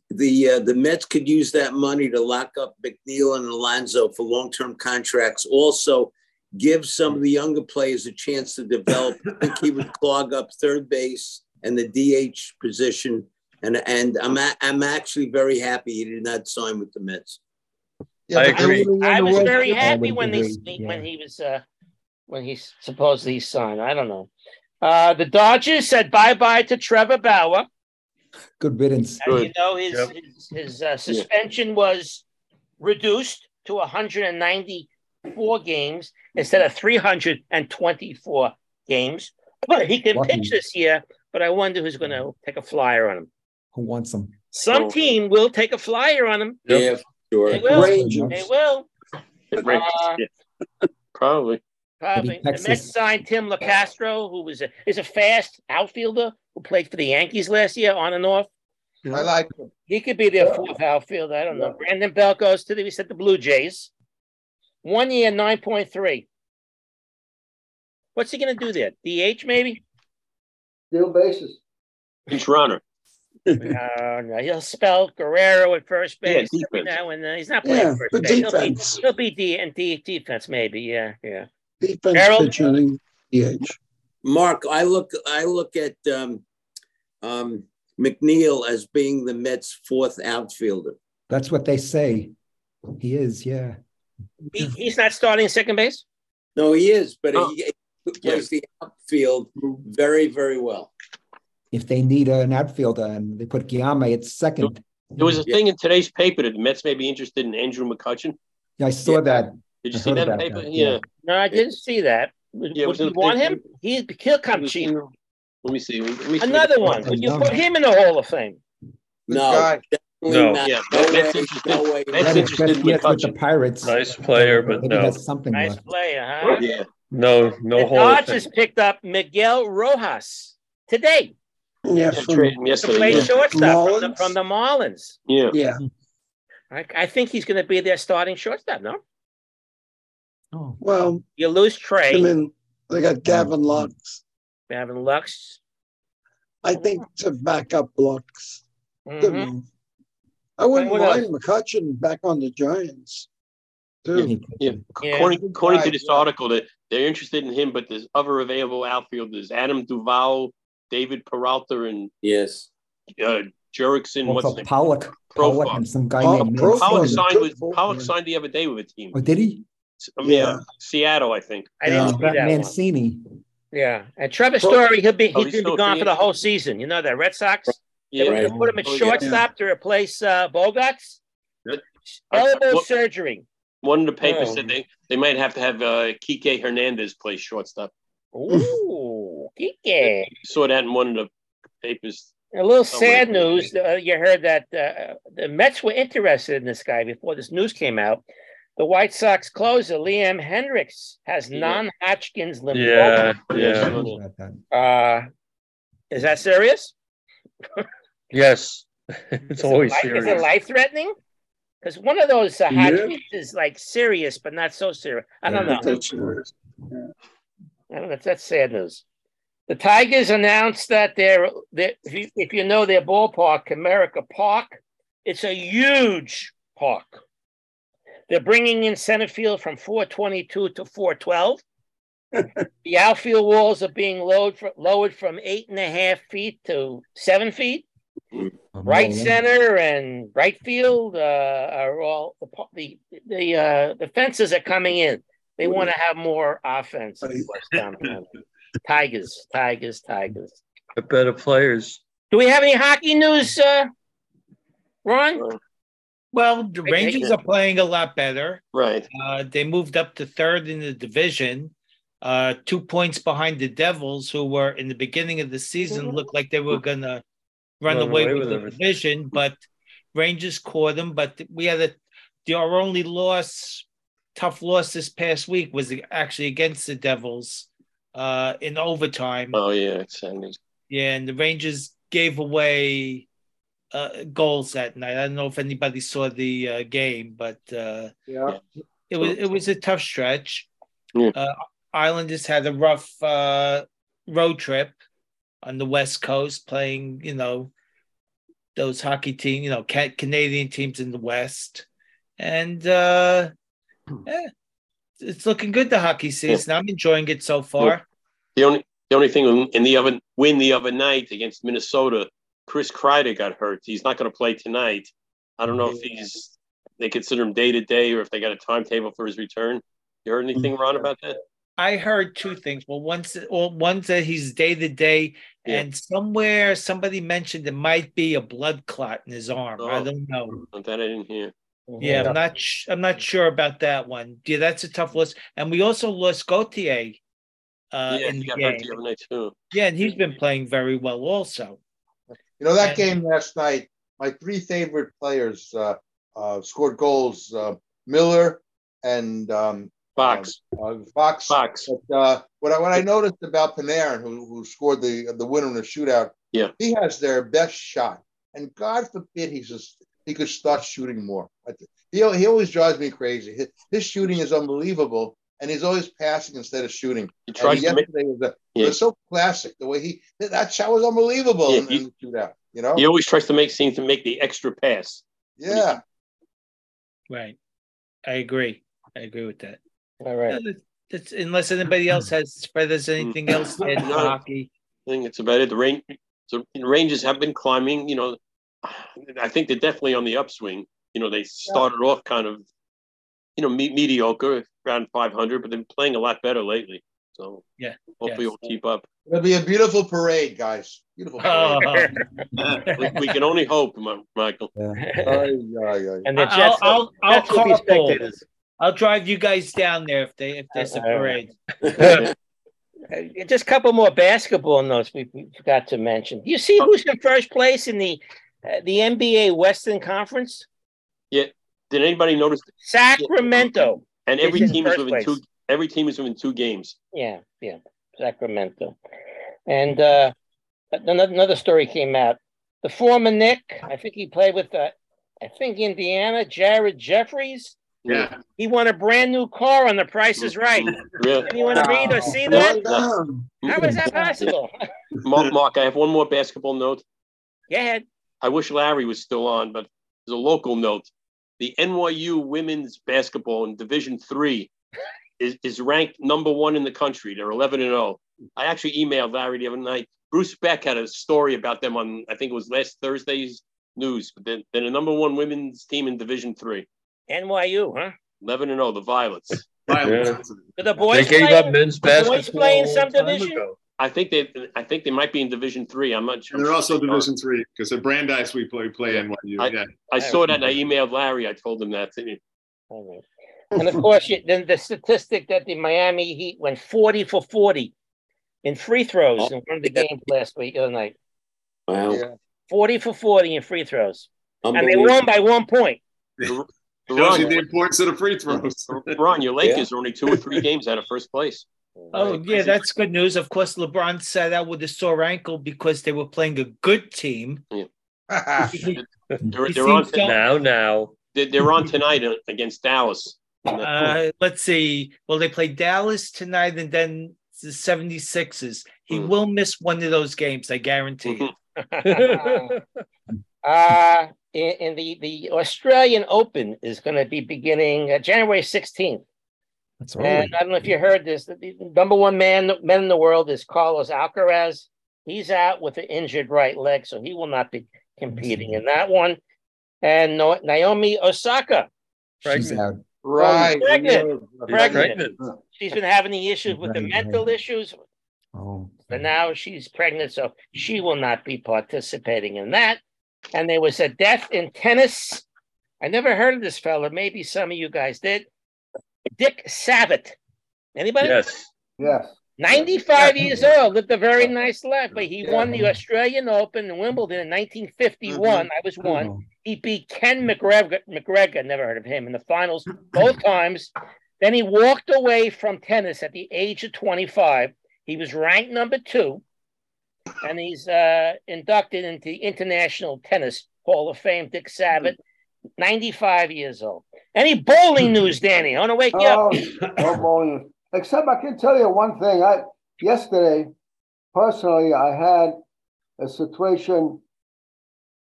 the uh, the Mets could use that money to lock up McNeil and Alonso for long term contracts. Also, give some of the younger players a chance to develop. I think he would clog up third base and the DH position. And and I'm a, I'm actually very happy he did not sign with the Mets. I agree. I was very happy when they agree, when he was uh when he supposedly signed. I don't know. Uh the Dodgers said bye bye to Trevor Bauer. Good riddance. As you know, his his, his uh, suspension was reduced to 194 games instead of 324 games. But he can Lucky. pitch this year, but I wonder who's going to take a flyer on him. Who wants him? Some team will take a flyer on him. Yeah, sure. They will. Rangers. They will. Uh. Probably. Probably. The Mets signed Tim Locastro, who was a is a fast outfielder who played for the Yankees last year on and off. I like him. He could be their fourth outfielder. I don't know. Brandon Belt goes to the we said the Blue Jays. One year, nine point three. What's he gonna do there? DH maybe? Steal bases. Pinch runner. uh, no, he'll spell Guerrero at first base. every defense. now and then. He's not playing Yeah, first but base. He'll be, defense. he'll be D and D defense maybe. Yeah, yeah. Defense Harold? pitching, DH. Mark, I look I look at um, um, McNeil as being the Mets' fourth outfielder. That's what they say. He is, yeah. He, he's not starting second base. No, he is, but Oh. he, he plays the outfield very, very well. If they need an outfielder and they put Guillorme at second. There was a thing in today's paper that the Mets may be interested in Andrew McCutchen. Yeah, I saw that. Did you I see that paper? that, Yeah. yeah. No, I didn't see that. Would, Yeah, would you want paper. him? He, he'll come cheap. Let me see. Let me see. Another one. Would you put him in the Hall of Fame? No, guy. definitely No. not. Yeah, no Mets way, interested. no way. Mets That is interested best with the Pirates. Nice player, but Maybe no. has something Nice left. player, huh? Yeah. No, no the Hall of Dodgers Fame. picked up Miguel Rojas today Yeah, I from, traded him to play Yeah. shortstop from the, Marlins? from the Marlins. yeah. yeah. Mm-hmm. I, I think he's going to be their starting shortstop. No, Oh, Well, you lose trade. I mean, they got Gavin Lux. Gavin Lux. I think to back up Lux. Good Mhm. I wouldn't what mind McCutchen back on the Giants. Too. Yeah. Yeah. According, according to this article, that they're interested in him, but there's other available outfielders: Adam Duvall, David Peralta, and Yes. uh, Jurickson. What's Also his? Pollock. Pollock and some guy Oh, named Profar. Pollock Mancini. signed with Good Pollock yeah. signed the other day with a team. Oh, did he? I Yeah. uh, Seattle, I think. I didn't Yeah. see that one. Yeah, and Trevor Story, he'll be Oh, he's he's going to be gone for the whole season. You know that Red Sox. Yeah, Right. put him at Oh, yeah. shortstop to replace uh, Bogaerts. Yeah. Elbow what- surgery. One of the papers Oh. said they, they might have to have uh, Kike Hernandez play shortstop. Ooh, Kike. Saw that in one of the papers. A little sad news. Uh, you heard that uh, the Mets were interested in this guy before this news came out. The White Sox closer Liam Hendriks has Yeah. non-Hodgkin's Yeah, lymphoma. yeah. About that. Uh, is that serious? Yes, it's always Life- Is it life threatening? Because one of those uh, hot Yeah. is like serious, but not so serious. I don't know. I don't know. That's sad news. The Tigers announced that they're, they're if, you, if you know their ballpark, Comerica Park, it's a huge park. They're bringing in center field from 422 to 412. the outfield walls are being lowered, fr- lowered from eight and a half feet to seven feet. Right center and right field uh, are all the pa- the the uh, the fences are coming in. They want to have more offense. of course, down the line. Tigers, Tigers, Tigers. The better players. Do we have any hockey news, uh, Ron? Well, the I- I- Rangers are playing a lot better. Right. Uh, they moved up to third in the division, uh, two points behind the Devils, who were in the beginning of the season looked like they were gonna run Run away, away with, with the everything. division, but Rangers caught them. But we had a the, our only loss, tough loss this past week was actually against the Devils uh, in overtime. Oh yeah, it's Sandy. Yeah, and the Rangers gave away uh, goals that night. I don't know if anybody saw the uh, game, but uh, Yeah. it was it was a tough stretch. Yeah. Uh, Islanders had a rough uh, road trip on the West Coast, playing you know those hockey team, you know, ca- Canadian teams in the West, and uh, yeah, it's looking good. The hockey season, I'm enjoying it so far. The only the only thing in the other win the other night against Minnesota, Chris Kreider got hurt. He's not going to play tonight. I don't know if he's they consider him day to day or if they got a timetable for his return. You heard anything, Ron, about that? I heard two things. Well, once, well, one said he's day to day, and somewhere somebody mentioned it might be a blood clot in his arm. I Oh. don't know. That I didn't hear. Yeah, I'm not. Sh- I'm not sure about that one. Yeah, that's a tough loss. And we also lost Gautier uh, yeah, in he the got game. hurt the other night too. Yeah, and he's been playing very well also. You know that And- game last night. My three favorite players uh, uh, scored goals: uh, Miller and um, Fox. uh, Fox. Fox. But, uh, what I what I noticed about Panarin, who who scored the the winner in the shootout, Yeah. he has their best shot, and God forbid he's just he could start shooting more. He he always drives me crazy. His, his shooting is unbelievable, and he's always passing instead of shooting. He tries and to make- yesterday was a, Yeah. was so classic the way he that shot was unbelievable Yeah, in, he- in the shootout. You know, He always tries to make seem to make the extra pass. yeah. Right. I agree. I agree with that. All right. That's, unless anybody else has, Fred, has anything else mm. to No. hockey. I think it's about it. The range, so the Rangers have been climbing. You know, I think they're definitely on the upswing. You know, they started off kind of, you know, me- mediocre, around 500, but they're playing a lot better lately. So Yeah. hopefully we'll keep up. It'll be a beautiful parade, guys. Beautiful parade. we, we can only hope, Mi- Michael. Ay, ay, ay. And the I'll, Jets, I'll, I'll Jets will be spectators. I'll drive you guys down there if they if there's a parade. Just a couple more basketball notes we, we forgot to mention. You see who's in first place in the uh, the NBA Western Conference? Yeah. Did anybody notice? Sacramento. And every is team is within place. two. Every team is within two games. Yeah, yeah, Sacramento. And uh, another another story came out. The former Knick, I think he played with, uh, I think Indiana, Jared Jeffries. Yeah. He won a brand new car on The Price is Right. Yeah. Anyone read or see that? How is that possible? Mark, Mark, I have one more basketball note. Go ahead. I wish Larry was still on, but there's a local note. The NYU women's basketball in Division Three is, is ranked number one in the country. They're 11 and 0. I actually emailed Larry the other night. Bruce Beck had a story about them on, I think it was last Thursday's news. But they're, they're the number one women's team in Division Three. NYU, huh? 11 and 0, the Violets. Violets. Do the boys They gave play? up men's the boys basketball play in a some division? ago. I think they, I think they might be in Division Three. I'm not sure. And they're also Division Three because at Brandeis we play play NYU. I, yeah. I saw that. and I emailed Larry. I told him that. All right. And of course, you, then the statistic that the Miami Heat went 40 for 40 in free throws oh. in one of the games last week, the other night. Wow. 40 for 40 in free throws. And they won by one point. Shows you the importance of the free throws. Ron, your Lakers are only two or three games out of first place. Oh, yeah, that's good news. Of course, LeBron sat out with a sore ankle because they were playing a good team. They're, He they're on to- Now, now. they're, they're on tonight against Dallas. Uh, let's see. Well, they play Dallas tonight and then the 76ers. He Hmm. will miss one of those games, I guarantee you. uh, in, in the, the Australian Open is going to be beginning uh, January 16th. That's And I don't know if you heard this. The, the number one man man in the world is Carlos Alcaraz. He's out with an injured right leg, so he will not be competing in that one. And No- Naomi Osaka, She's out. Right. Oh, pregnant, She's pregnant. She's been having the issues with the mental right. issues, Oh, but now she's pregnant, so she will not be participating in that. And there was a death in tennis. I never heard of this fella. Maybe some of you guys did. Dick Savitt. Anybody? Yes. Yes. 95 years old, lived a very nice life, but he won the Australian Open in Wimbledon in 1951. I was one. He beat Ken McGregor, McGregor, never heard of him, in the finals both times. Then he walked away from tennis at the age of 25. He was ranked number two, and he's uh, inducted into the International Tennis Hall of Fame. Dick Savitt, 95 years old. Any bowling news, Danny? I want to wake you Oh, up. no bowling. Except I can tell you one thing. I yesterday, personally, I had a situation.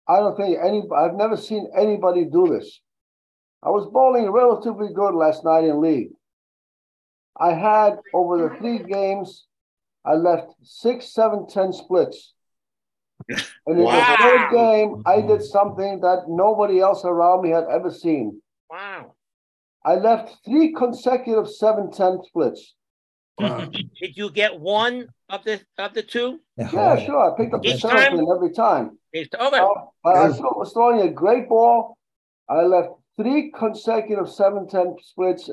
I don't think any. I've never seen anybody do this. I was bowling relatively good last night in league. I had over the three games, I left six, seven, ten splits. And in the third game, I did something that nobody else around me had ever seen. Wow. I left three consecutive seven, ten splits. Did you get one of the of the two? Yeah, sure. I picked up the Each seventh time? one every time. It's over. Uh, but I throw- was throwing a great ball. I left three consecutive 7 10 splits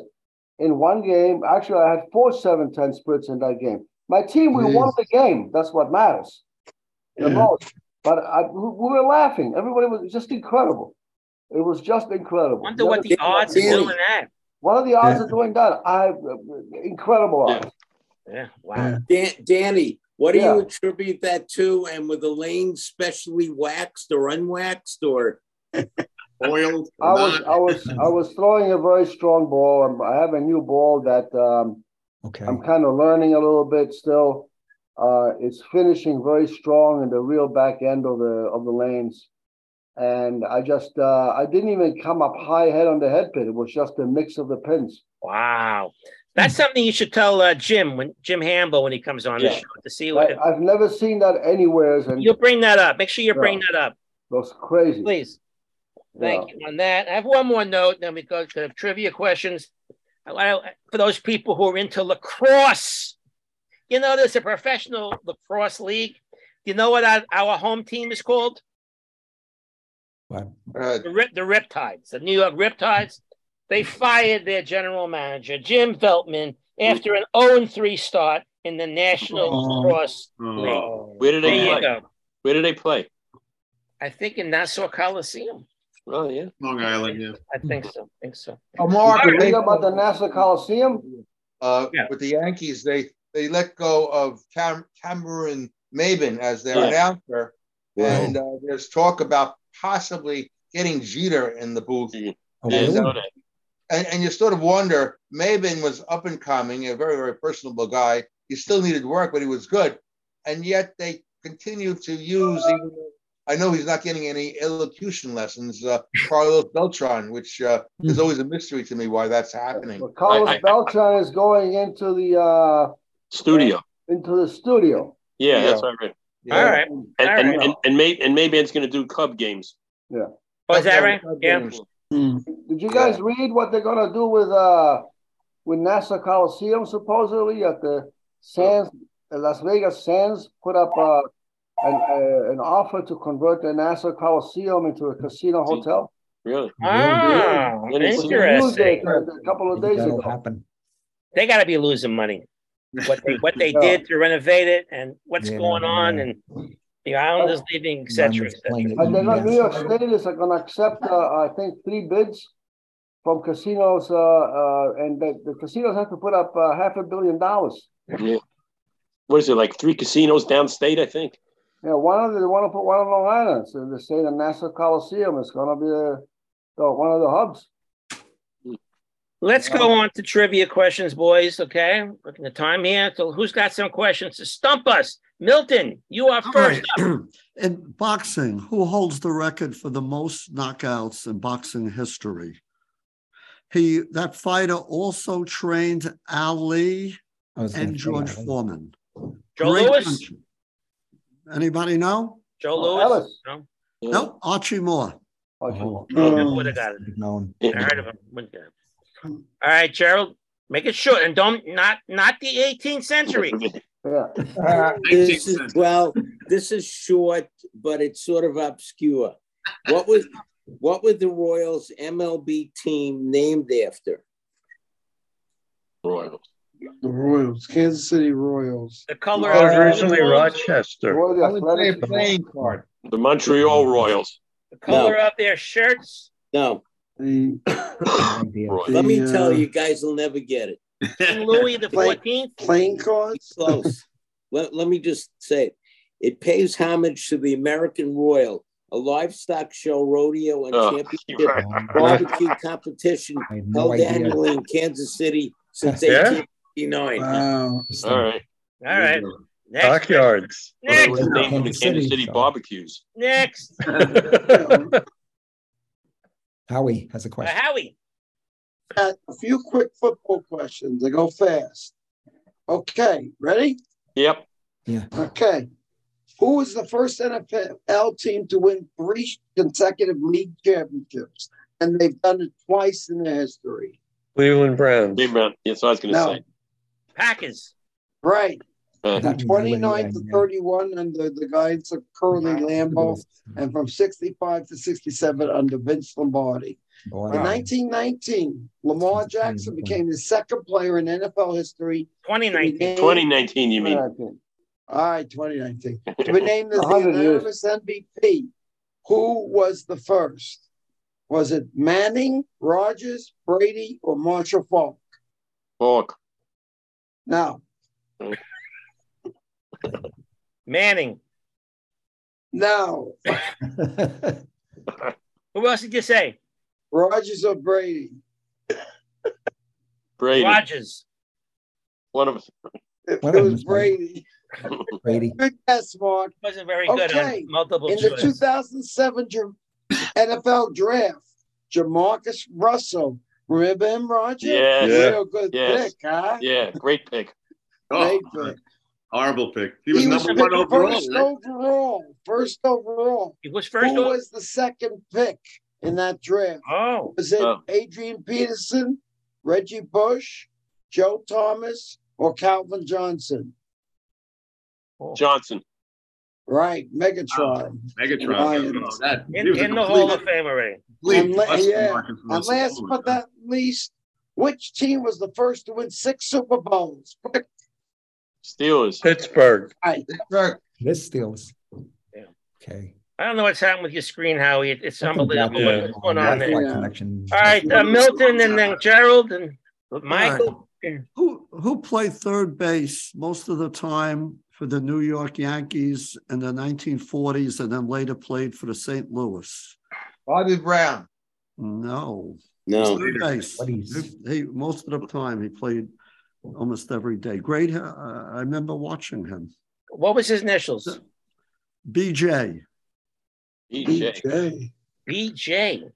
in one game. Actually, I had four 7 10 splits in that game. My team, we won the game. That's what matters the most. But I, we we were laughing. Everybody was just incredible. It was just incredible. Wonder what the odds of doing that. What are the odds of doing that? I incredible odds. Yeah, wow. Dan, Danny, what do Yeah. you attribute that to? And were the lanes specially waxed or unwaxed or oiled? I was I was I was throwing a very strong ball. I have a new ball that um, okay. I'm kind of learning a little bit still. Uh, it's finishing very strong in the real back end of the of the lanes, and I just uh, I didn't even come up high head on the head pin. It was just a mix of the pins. Wow. That's something you should tell uh, Jim when Jim Hambo when he comes on the show to see what I, I've never seen that anywhere, and you'll bring that up. Make sure you bring Yeah. that up, that's crazy. please. Thank Yeah. you on that. I have one more note, then we go to trivia questions. I- I- For those people who are into lacrosse, you know, there's a professional lacrosse league. Do you know what our, our home team is called? Uh, The, Rip, the Riptides, the New York Riptides. They fired their general manager, Jim Veltman, after an 0 3 start in the National Oh. Lacrosse Oh. League. Where did they There play? Where did they play? I think in Nassau Coliseum. Oh yeah, Long Island. Yeah. I think so. I think so. Oh, Mark, you read about the Nassau Coliseum? uh, with the Yankees, they they let go of Cam- Cameron Maybin as their Yeah. announcer, Wow. and uh, there's talk about possibly getting Jeter in the booth. Oh, And, really? uh, and, and you sort of wonder, Maybin was up and coming, a very, very personable guy. He still needed work, but he was good. And yet they continue to use, even though I know he's not getting any elocution lessons, uh, Carlos Beltran, which uh, is always a mystery to me why that's happening. Carlos Beltran is going into the uh, studio. into the studio. Yeah, that's what I read. All right. And All and, and, and, may, and maybe it's going to do Cub games. Yeah. Oh, is that right? Yeah. Did you guys read what they're gonna do with uh with Nassau Coliseum supposedly at the Sands, the Las Vegas Sands put up uh, an uh, an offer to convert the Nassau Coliseum into a casino hotel. Really? Ah, It interesting. a, a couple of days That'll ago. happen. They got to be losing money. What they what they did to renovate it and what's Yeah, going on and the islanders leaving, et cetera, et. And they're New York State is going to accept, uh, I think, three bids from casinos, uh, uh, and the, the casinos have to put up uh, half a billion dollars. Yeah. What is it like? Three casinos downstate, I think. Yeah, one of the, they want to put one on Long Island. So they're saying the Nassau Coliseum is going to be the, the, one of the hubs. Let's go on to trivia questions, boys. Okay, looking at the time here. So, who's got some questions to stump us? Milton, you are All first. right. In boxing, who holds the record for the most knockouts in boxing history? He that fighter also trained Ali I was gonna and George Ali. Foreman. Joe Great Louis? country. Anybody know? Joe Oh, Louis. Ellis. No, Nope, Archie Moore. Oh, Never would have got it. known. I heard of him. Wouldn't get it. All right, Gerald, make it short and don't not not the 18th century. Yeah. Uh, this is, well, this is short, but it's sort of obscure. What was what were the Royals MLB team named after? Royals. The Royals, Kansas City Royals. The color That was originally Rochester. Boy, the I would say Athletics- playing card. The Montreal Royals. the color of their shirts. No, The, Royals. let me The, tell uh, you guys will never get it. King Louis the 14th. playing cards? Close. let, let me just say it. It pays homage to the American Royal, a livestock show, rodeo, and Oh, championship right. barbecue competition no held idea. annually in Kansas City since Yeah? 1859. Wow. All right. All right. Next. Stockyards. Well, Next. was named for the Kansas Kansas City, City barbecues. Next. Howie has a Uh, question. Howie. Got a few quick football questions. They go fast. Okay, ready? Yep. Yeah. Okay. Who was the first NFL team to win three consecutive league championships? And they've done it twice in their history. Cleveland Browns. Cleveland. Browns. That's what I was going to No. say. Packers. Right. Uh, That 29 to 31 under the guidance of Curly Lambeau, and from 65 to 67 under Vince Lombardi. Boy, In 1919, Lamar Jackson became the second player in NFL history. to be 2019. 2019, you mean? All right, 2019. To be named as the 100 years. unanimous MVP. Who was the first? Was it Manning, Rodgers, Brady, or Marshall Faulk? Faulk. Now, Manning. No. Who else did you say? Rodgers or Brady? Brady. Rodgers. One of us. It, One it was Brady. Brady. Brady. Good guess, Mark. Wasn't very good Okay. multiple In the 2007 NFL draft, JaMarcus Russell. Remember him, Roger? Yes. Real good Yes. pick, huh? Yeah, great pick. Oh, Great pick. Horrible pick. He was He was number one picked overall. first right? overall. First overall. He was first. Who over- was the second pick in that draft? Oh. Was it Oh. Adrian Peterson, Reggie Bush, Joe Thomas, or Calvin Johnson? Oh. Johnson. Right, Megatron. Megatron. Oh, that- he In, in the Hall of Fame already. Eh? complete And, la- yeah, and last Oh, but not least, which team was the first to win six Super Bowls? Quick, Steelers. Pittsburgh. right. This steals. Yeah. Okay. I don't know what's happened with your screen, Howie. It- It's Something unbelievable happened. what's going on there. Yeah. Connection. All right, uh, Milton and then Gerald and Michael. Who who played third base most of the time for the New York Yankees in the 1940s and then later played for the St. Louis? Bobby Brown. No. No. Third base. He, he- most of the time he played almost every day. Great. Uh, I remember watching him. What was his initials? BJ. EJ. BJ. BJ.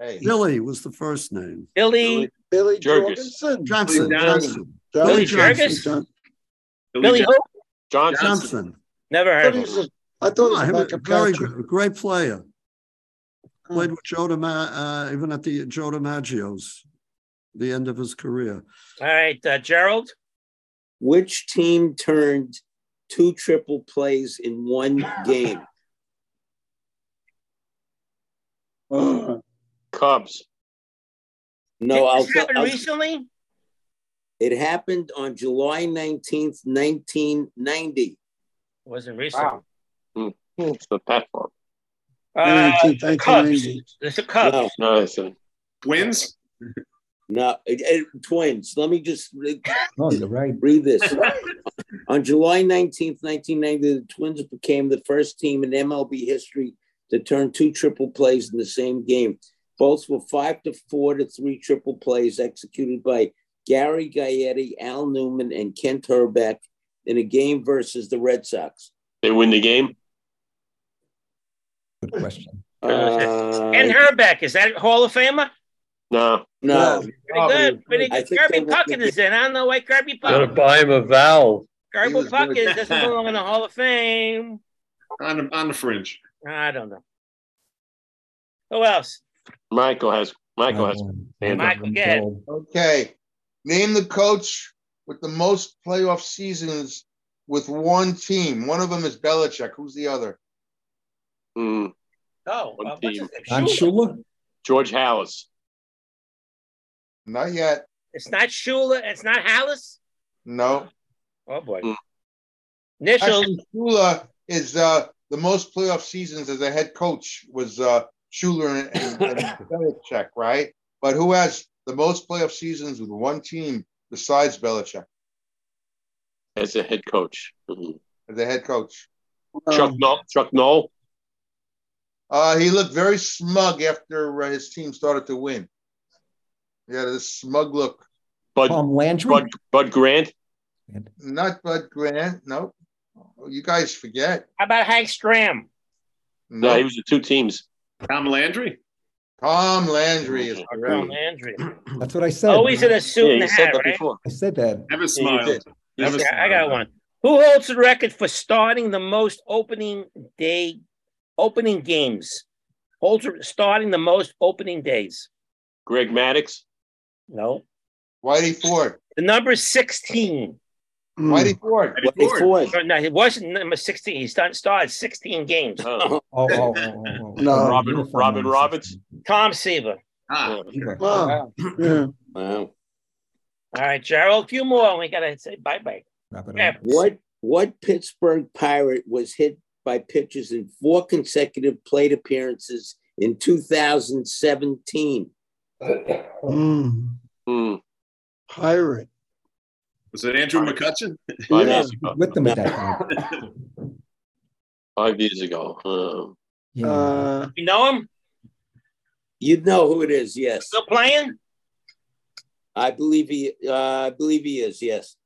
Hey. Billy was the first name. Billy. Billy Jurgis. Jorgensen. Johnson. Billy Johnson. Billy Johnson. Jurgis? John- Billy who? Johnson. Johnson. Never heard of him. a- I thought Ah, he he was was like a a very catcher. great player. Played with Joe DiMa- uh, even at the Joe DiMaggio's, the end of his career. All right, uh, Gerald. Which team turned two triple plays in one game? Cubs. No, Did I'll, this happen I'll recently? It happened on July 19th, 1990. Wasn't recently. Hmm. It's the platform. Uh, 19th, Cubs. 1990. It's the Cubs. No. No, it's a Twins? No, twins. Let me just re- Oh, you're right. read this. On July 19th, 1990, the Twins became the first team in MLB history to turn two triple plays in the same game. Both were five to four to three triple plays executed by Gary Gaetti, Al Newman, and Kent Hrbek in a game versus the Red Sox. They win the game. Good question. Uh, and Hrbek, is that Hall of Famer? No. No, Pretty good. Pretty I good. think Kirby they Puckett is in. I don't know why Kirby Gotta buy him a vowel. Kirby was good. Puckett doesn't belong in the Hall of Fame. On the, on the fringe. I don't know. Who else? Michael has Michael has Um. Michael, go ahead. Okay. Name the coach with the most playoff seasons with one team. One of them is Belichick. Who's the other? Mm, Oh, One uh, what's his team. name? Don Shula. Shula? George Halas. Not yet. It's not Shula. It's not Halas. No. Oh boy. Hmm. Initials. Actually, Shula is uh, the most playoff seasons as a head coach was uh, Shula and, and, and Belichick, right? But who has the most playoff seasons with one team besides Belichick as a head coach. Mhm. as a head coach? Chuck Noll. Chuck Noll. Uh, he looked very smug after uh, his team started to win. He had this smug look. Bud Tom Landry? Bud Bud Grant. Not Bud Grant. Nope. You guys forget. How about Hank Stram? No, he was the two teams. Tom Landry. Tom Landry is Tom. Landry. That's what I said. Always in a suit Yeah, and you hat, said that right? before. I said that. Never smiled. did. Never Yeah, I got one. Who holds the record for starting the most opening day opening games? Holds starting the most opening days. Greg Maddux. No. Whitey Ford. The number is 16. Whitey Ford. Eddie Hey, Ford. Ford. No, he wasn't number 16. He started, started 16 games. Oh, Oh, oh, oh, oh, oh. No. Robin Uniform Robin number Roberts. Tom Seaver. Ah, Either. Oh, yeah. Wow. All right, Gerald, a few more. We got to say bye bye. Yeah. What what Pittsburgh Pirate was hit by pitches in four consecutive plate appearances in 2017? Mm, Hmm. pirate. was it Andrew McCutchen? Five Yeah. years ago. With them at that time. Five years ago. Um, Yeah. Uh, You know him? You'd know who it is, yes. Still playing? I believe he uh, I believe he is, yes.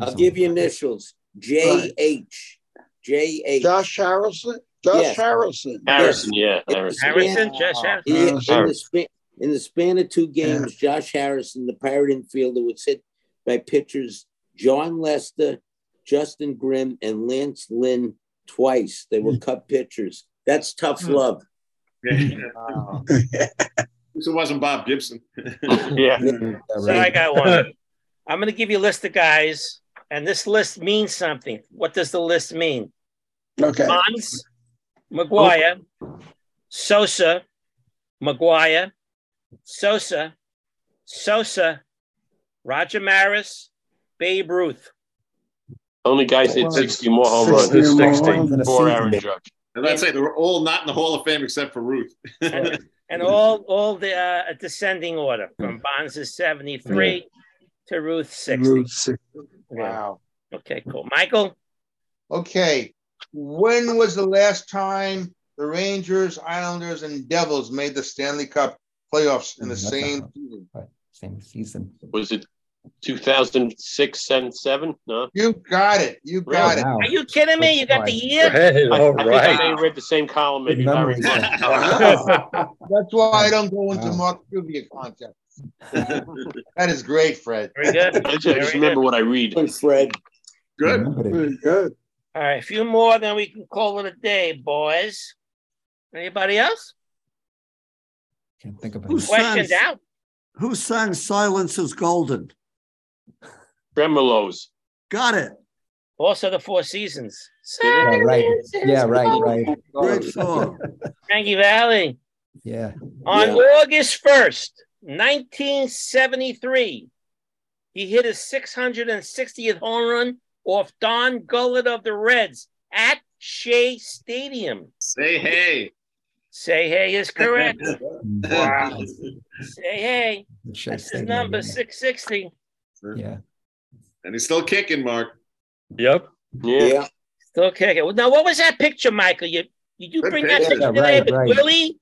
I'll give you initials. J H. J H. Josh Harrison. Josh Yes. Harrison. Harrison, yeah, Yes. Harrison. Harrison? Josh Harrison? He- in, the span, in the span of two games, Josh Harrison, the Pirate infielder, was hit by pitchers Jon Lester, Justin Grimm, and Lance Lynn twice. They were cut pitchers. That's tough hmm. love. Yeah. So it wasn't Bob Gibson. Yeah. So I got one. I'm going to give you a list of guys, and this list means something. What does the list mean? Okay. Bonds, McGwire, Sosa, McGwire, Sosa, Sosa, Roger Maris, Babe Ruth. Only guys hit 60 more home runs 60 Sixty. runs. in a for. Aaron Judge. And I'd say they were all not in the Hall of Fame except for Ruth. And, and all all the uh, descending order from Bonds is 73 to Ruth 60. Route six. Yeah. Wow. Okay, cool. Michael, Okay. When was the last time the Rangers, Islanders, and Devils made the Stanley Cup playoffs in the mm, That's same right. season? Right. Same season. Was it 2006 and 7? No. You got it. You got Really? it. Wow. are you kidding me? You got the year? Hey, I, all I think I may right. have read the same column, Good maybe memory. Larry. That's why I don't go into Wow. Mark trivia contests. that is great, Fred. Very good. I just, I just remember good. what I read. And Fred. Good. Very good. All right, a few more, then we can call it a day, boys. Anybody else? Can't think of Who it. Questions sang, out? who sang Silence is Golden? Tremeloes. Got it. Also, the Four Seasons. Yeah, right. Yeah, right, right. Great song. Frankie Valli. Yeah. On Yeah. August 1st, 1973, he hit his 660th home run off Don Gullett of the Reds at Shea Stadium. Say hey. Say hey is correct. wow. Say hey. That's his number, 660. Yeah. And he's still kicking, Mark. Yep. Yeah. Still kicking. Well, Now, what was that picture, Michael? You did you Good bring that picture. picture Yeah, today right, with right. Willie?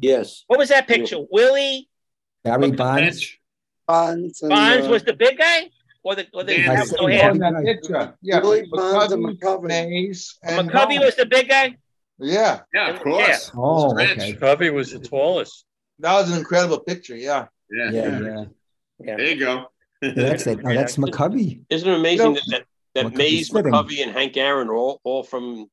Yes. What was that picture? Willie Barry Bonds. Bonds and, Bonds uh, was the big guy? Or the, or the Yeah, have I've no hair? that. Picture. Yeah. Willie Bonds and McCovey, McCovey. Mays, and McCovey was the big guy? Yeah. Yeah, of course. Oh, okay. Covey was the tallest. That was an incredible picture. Yeah. Yeah. Yeah, yeah. Yeah. There you go. Yeah, That's it. Oh, that's McCovey. Isn't it amazing You know, that, that, that McCovey's Mays, sitting. McCovey, and Hank Aaron are all, all from, I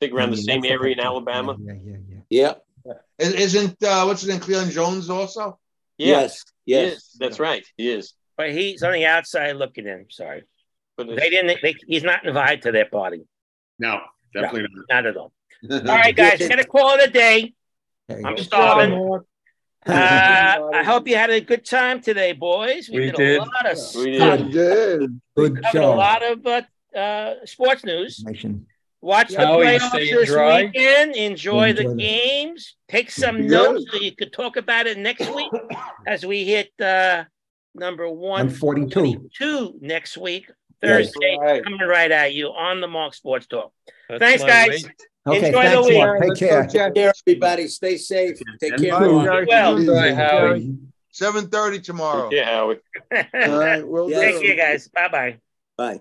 think around the same area in. Alabama? Yeah, yeah, yeah. yeah. Yeah. Is- Isn't uh, what's his name, Cleon Jones also? Yes. He Yes. That's right. He is. But he's on the outside looking in. Sorry. But They didn't, they, he's not invited to their party. No, definitely Not Not at all. All right, guys, gonna call it a day. I'm starving. Uh, I hope you had a good time today, boys. We did, did. a lot of We I did. did. Good covered a lot of uh, uh, sports news. Watch the How playoffs this dry? weekend. Enjoy the Enjoy them. games. Take some Good. notes so you could talk about it next week as we hit uh, number 142. 142 next week, Thursday. Right. Coming right at you on the Mark Sports Talk. That's Thanks, guys. weight. Okay, Enjoy the thanks, week. Mark. Take care. Jeff. Take care, everybody. Stay safe. Take care. Bye. Mark. Well, Bye, Howie. Seven thirty tomorrow. Yeah, Howard. All right, we'll Yeah. take care, guys. Bye bye. Bye.